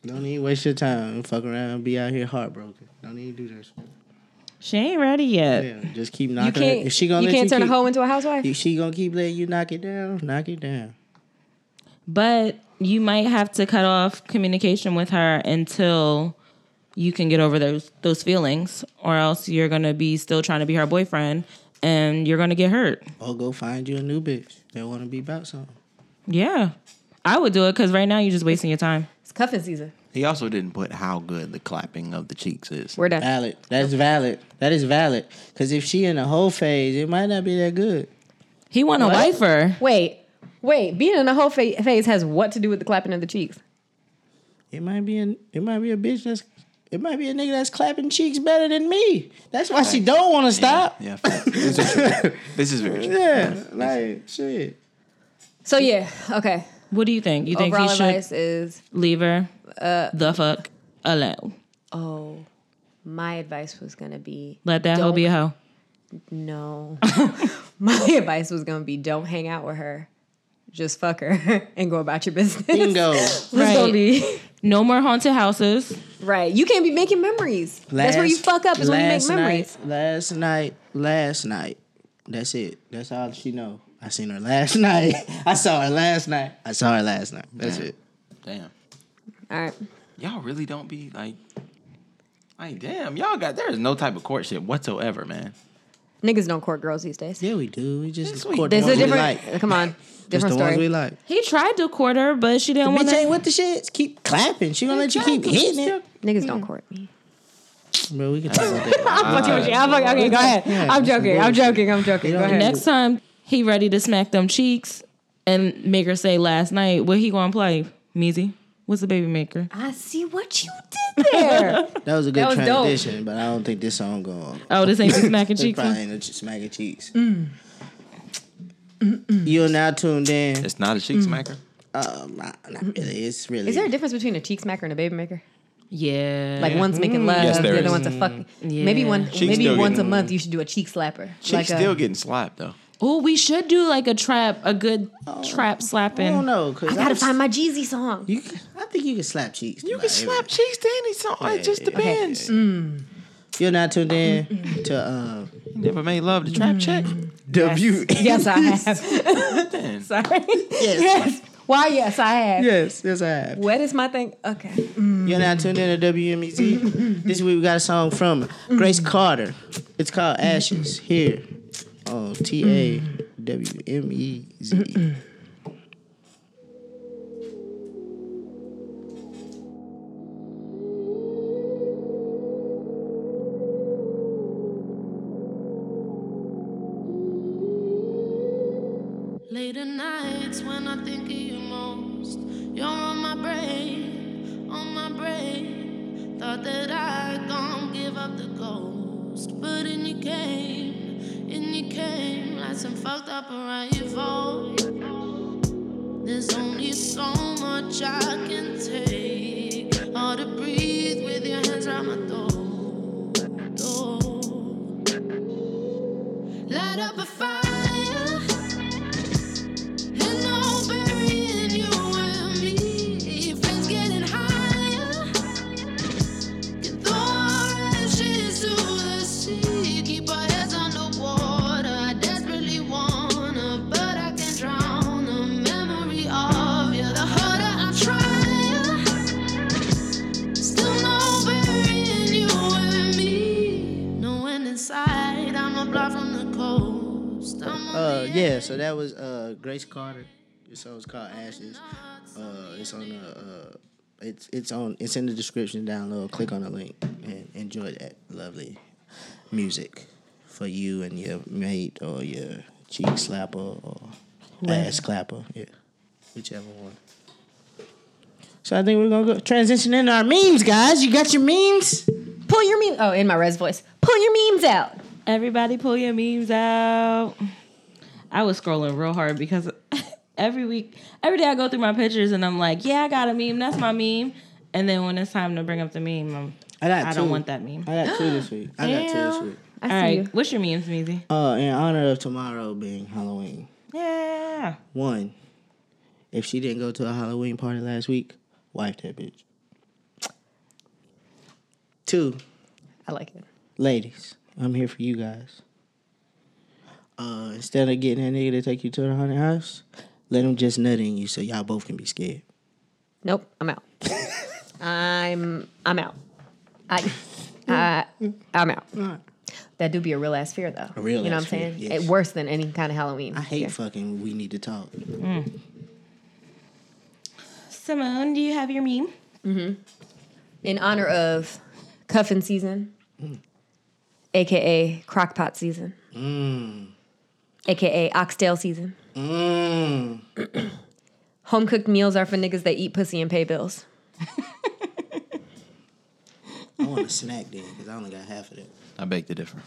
Don't even waste your time. Fuck around be out here heartbroken. Don't even do this. She ain't ready yet. Yeah, just keep You knocking. can't. her. If she gonna you let can't you turn keep, a hoe into a housewife. If she gonna keep letting you knock it down, knock it down. But you might have to cut off communication with her until you can get over those those feelings, or else you're gonna be still trying to be her boyfriend, and you're gonna get hurt. Or go find you a new bitch that wanna be about something. Yeah, I would do it because right now you're just wasting your time. It's cuffing season. He also didn't put how good the clapping of the cheeks is. We're done. Valid. That's valid. That is valid. Cause if she in a whole phase, it might not be that good. He want to wife her. Wait, wait. Being in a whole fa- phase has what to do with the clapping of the cheeks? It might be an it might be a bitch that's it might be a nigga that's clapping cheeks better than me. That's why she don't want to stop. Yeah, this is true. This is very true. Yeah, like shit. So yeah, okay. What do you think? You think Overall he should advice is leave her uh, the fuck alone? oh, my advice was gonna be Let that hoe be a hoe. no. my advice was gonna be don't hang out with her. Just fuck her and go about your business. Bingo. Let's Right. Go be No more haunted houses. right. You can't be making memories. That's where you fuck up. Is when you make last memories. Night, last night, last night. That's it. That's all she know. I seen her last night. I saw her last night. I saw her last night. That's Damn. it. Damn. All right. Y'all really don't be like, like, damn, y'all got, there is no type of courtship whatsoever, man. Niggas don't court girls these days. Yeah, we do. We just Yes, we court the There's ones a we different. like. Come on, Just different the ones we like. He tried to court her, but she didn't want Bitch ain't to. with the shits. Keep clapping. She gonna let you keep hitting it. Niggas don't hmm. court me. Bro, we can talk about that. I'm fucking with you. I'm fucking, okay, go ahead. Yeah, I'm that's some joking. I'm joking. I'm joking. Go ahead. Next time he ready to smack them cheeks and make her say last night, what he gonna play? Meezy? What's the baby maker? I see what you did there. That was a good was dope. transition, but I don't think this song going. Oh, this ain't the smacking This cheeks. probably one? ain't a smacking cheeks. Mm. You're now tuned in. It's not a cheek mm. smacker. Um, not, not really. It's really. Is there a difference between a cheek smacker and a baby maker? Yeah. Like one's making mm. love, Yes, the other is. one's a fuck. Mm. Yeah. Maybe one. Cheeks maybe still once a month you should do a cheek slapper. Cheeks like a, still getting slapped though. Oh, we should do like a trap, a good oh, trap slapping. I slapping. don't know. Cause I gotta was- find my Jeezy song. You, I think you can slap cheeks. You can slap every- cheeks to any song. It just Yeah, yeah. depends. You're not tuned in to um, You never made love to trap check. W. Yes, I have. Sorry. Yes. yes. Why? Yes, I have. yes, yes, I have. What is my thing? Okay. You're not tuned in to WMEZ. this week we got a song from Grace Carter. It's called Ashes here on T A W M E Z. came, and you came like some fucked up arrival. There's only so much I can take, hard to breathe that was uh, Grace Carter. This song's called Ashes. Uh, it's on the. Uh, it's it's on. It's in the description down low. Click on the link and enjoy that lovely music for you and your mate or your cheek slapper or ass clapper. Yeah, whichever one. So I think we're gonna go transition into our memes, guys. You got your memes? Pull your meme. Oh, in my res voice. Pull your memes out. Everybody pull your memes out. I was scrolling real hard because every week, every day I go through my pictures and I'm like, yeah, I got a meme. That's my meme. And then when it's time to bring up the meme, I'm, I got. I two. don't want that meme. I got two this week. I got two this week. I All see right, you. what's your memes, Meezy? Uh, in honor of tomorrow being Halloween. Yeah. One, if she didn't go to a Halloween party last week, wife that bitch. Two, I like it. ladies, I'm here for you guys. Uh, instead of getting that nigga to take you to the haunted house, let him just nut in you so y'all both can be scared. Nope, I'm out. I'm I'm out. I, I I'm out. That do be a real ass fear though. A real you know ass what I'm fear, saying? yes. It, worse than any kind of Halloween. I hate fear. fucking. We need to talk. Simone, do you have your meme? in honor of cuffing season, Mm. aka crockpot season, aka oxtail season. Mm. Home cooked meals are for niggas that eat pussy and pay bills. I want a snack then because I only got half of it. I beg to differ.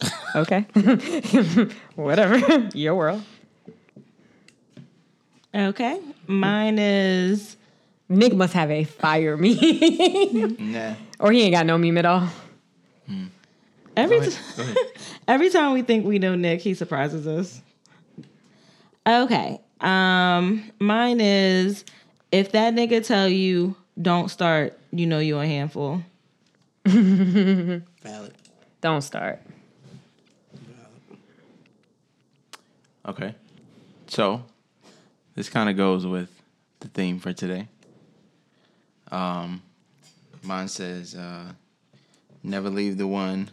Okay, whatever. Your world. Okay. Mine is Nick must have a fire meme, Nah. or he ain't got no meme at all. Every Go ahead. Go ahead. every time we think we know Nick, he surprises us. Okay. Um, mine is if that nigga tell you don't start, you know you a handful. Valid. Don't start. Okay. So, this kind of goes with the theme for today. Um, mine says, uh, "Never leave the one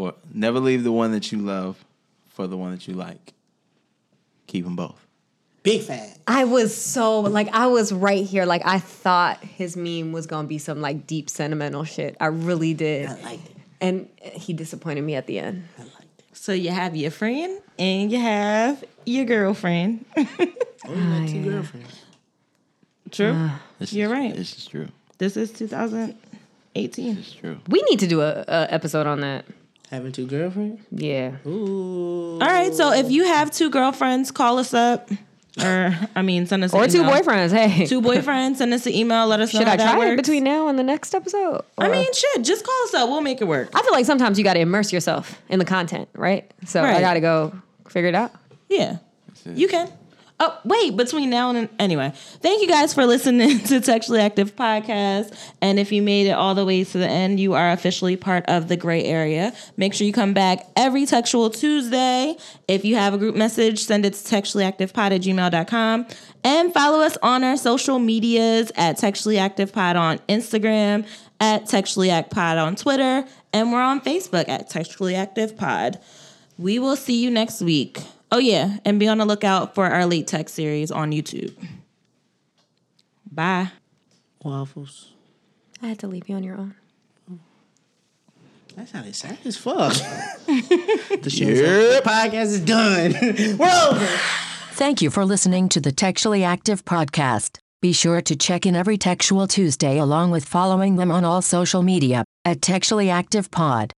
for never leave the one that you love for the one that you like. Keep them both." Big fat. I was so like I was right here. Like I thought his meme was gonna be some like deep sentimental shit. I really did. I liked it. And he disappointed me at the end. I liked it. So you have your friend and you have your girlfriend. Oh, you got two girlfriends. True. Ah. This You're is, right. This is true. This is 2018. It's true. We need to do a, a episode on that. Having two girlfriends? Yeah. Ooh. All right. So if you have two girlfriends, call us up. Or I mean, send us Or an two email. boyfriends. Hey. Two boyfriends. Send us an email. Let us know Should how I that try it between now and the next episode? I mean, shit. Just call us up. We'll make it work. I feel like sometimes you got to immerse yourself in the content, right? So I got to go figure it out. Yeah, you can. Oh, wait, between now and anyway, thank you guys for listening to Textually Active Podcast. And if you made it all the way to the end, you are officially part of the gray area. Make sure you come back every Textual Tuesday. If you have a group message, send it to textuallyactivepod at gmail.com. And follow us on our social medias at Textually Active Pod on Instagram, at Textually Act Pod on Twitter, and we're on Facebook at Textually Active Pod. We will see you next week. Oh, yeah. And be on the lookout for our late text series on YouTube. Bye. Waffles. I had to leave you on your own. That's how they sound as fuck. the show's over. The podcast is done. We're over. Thank you for listening to the Textually Active podcast. Be sure to check in every Textual Tuesday along with following them on all social media at Textually Active Pod.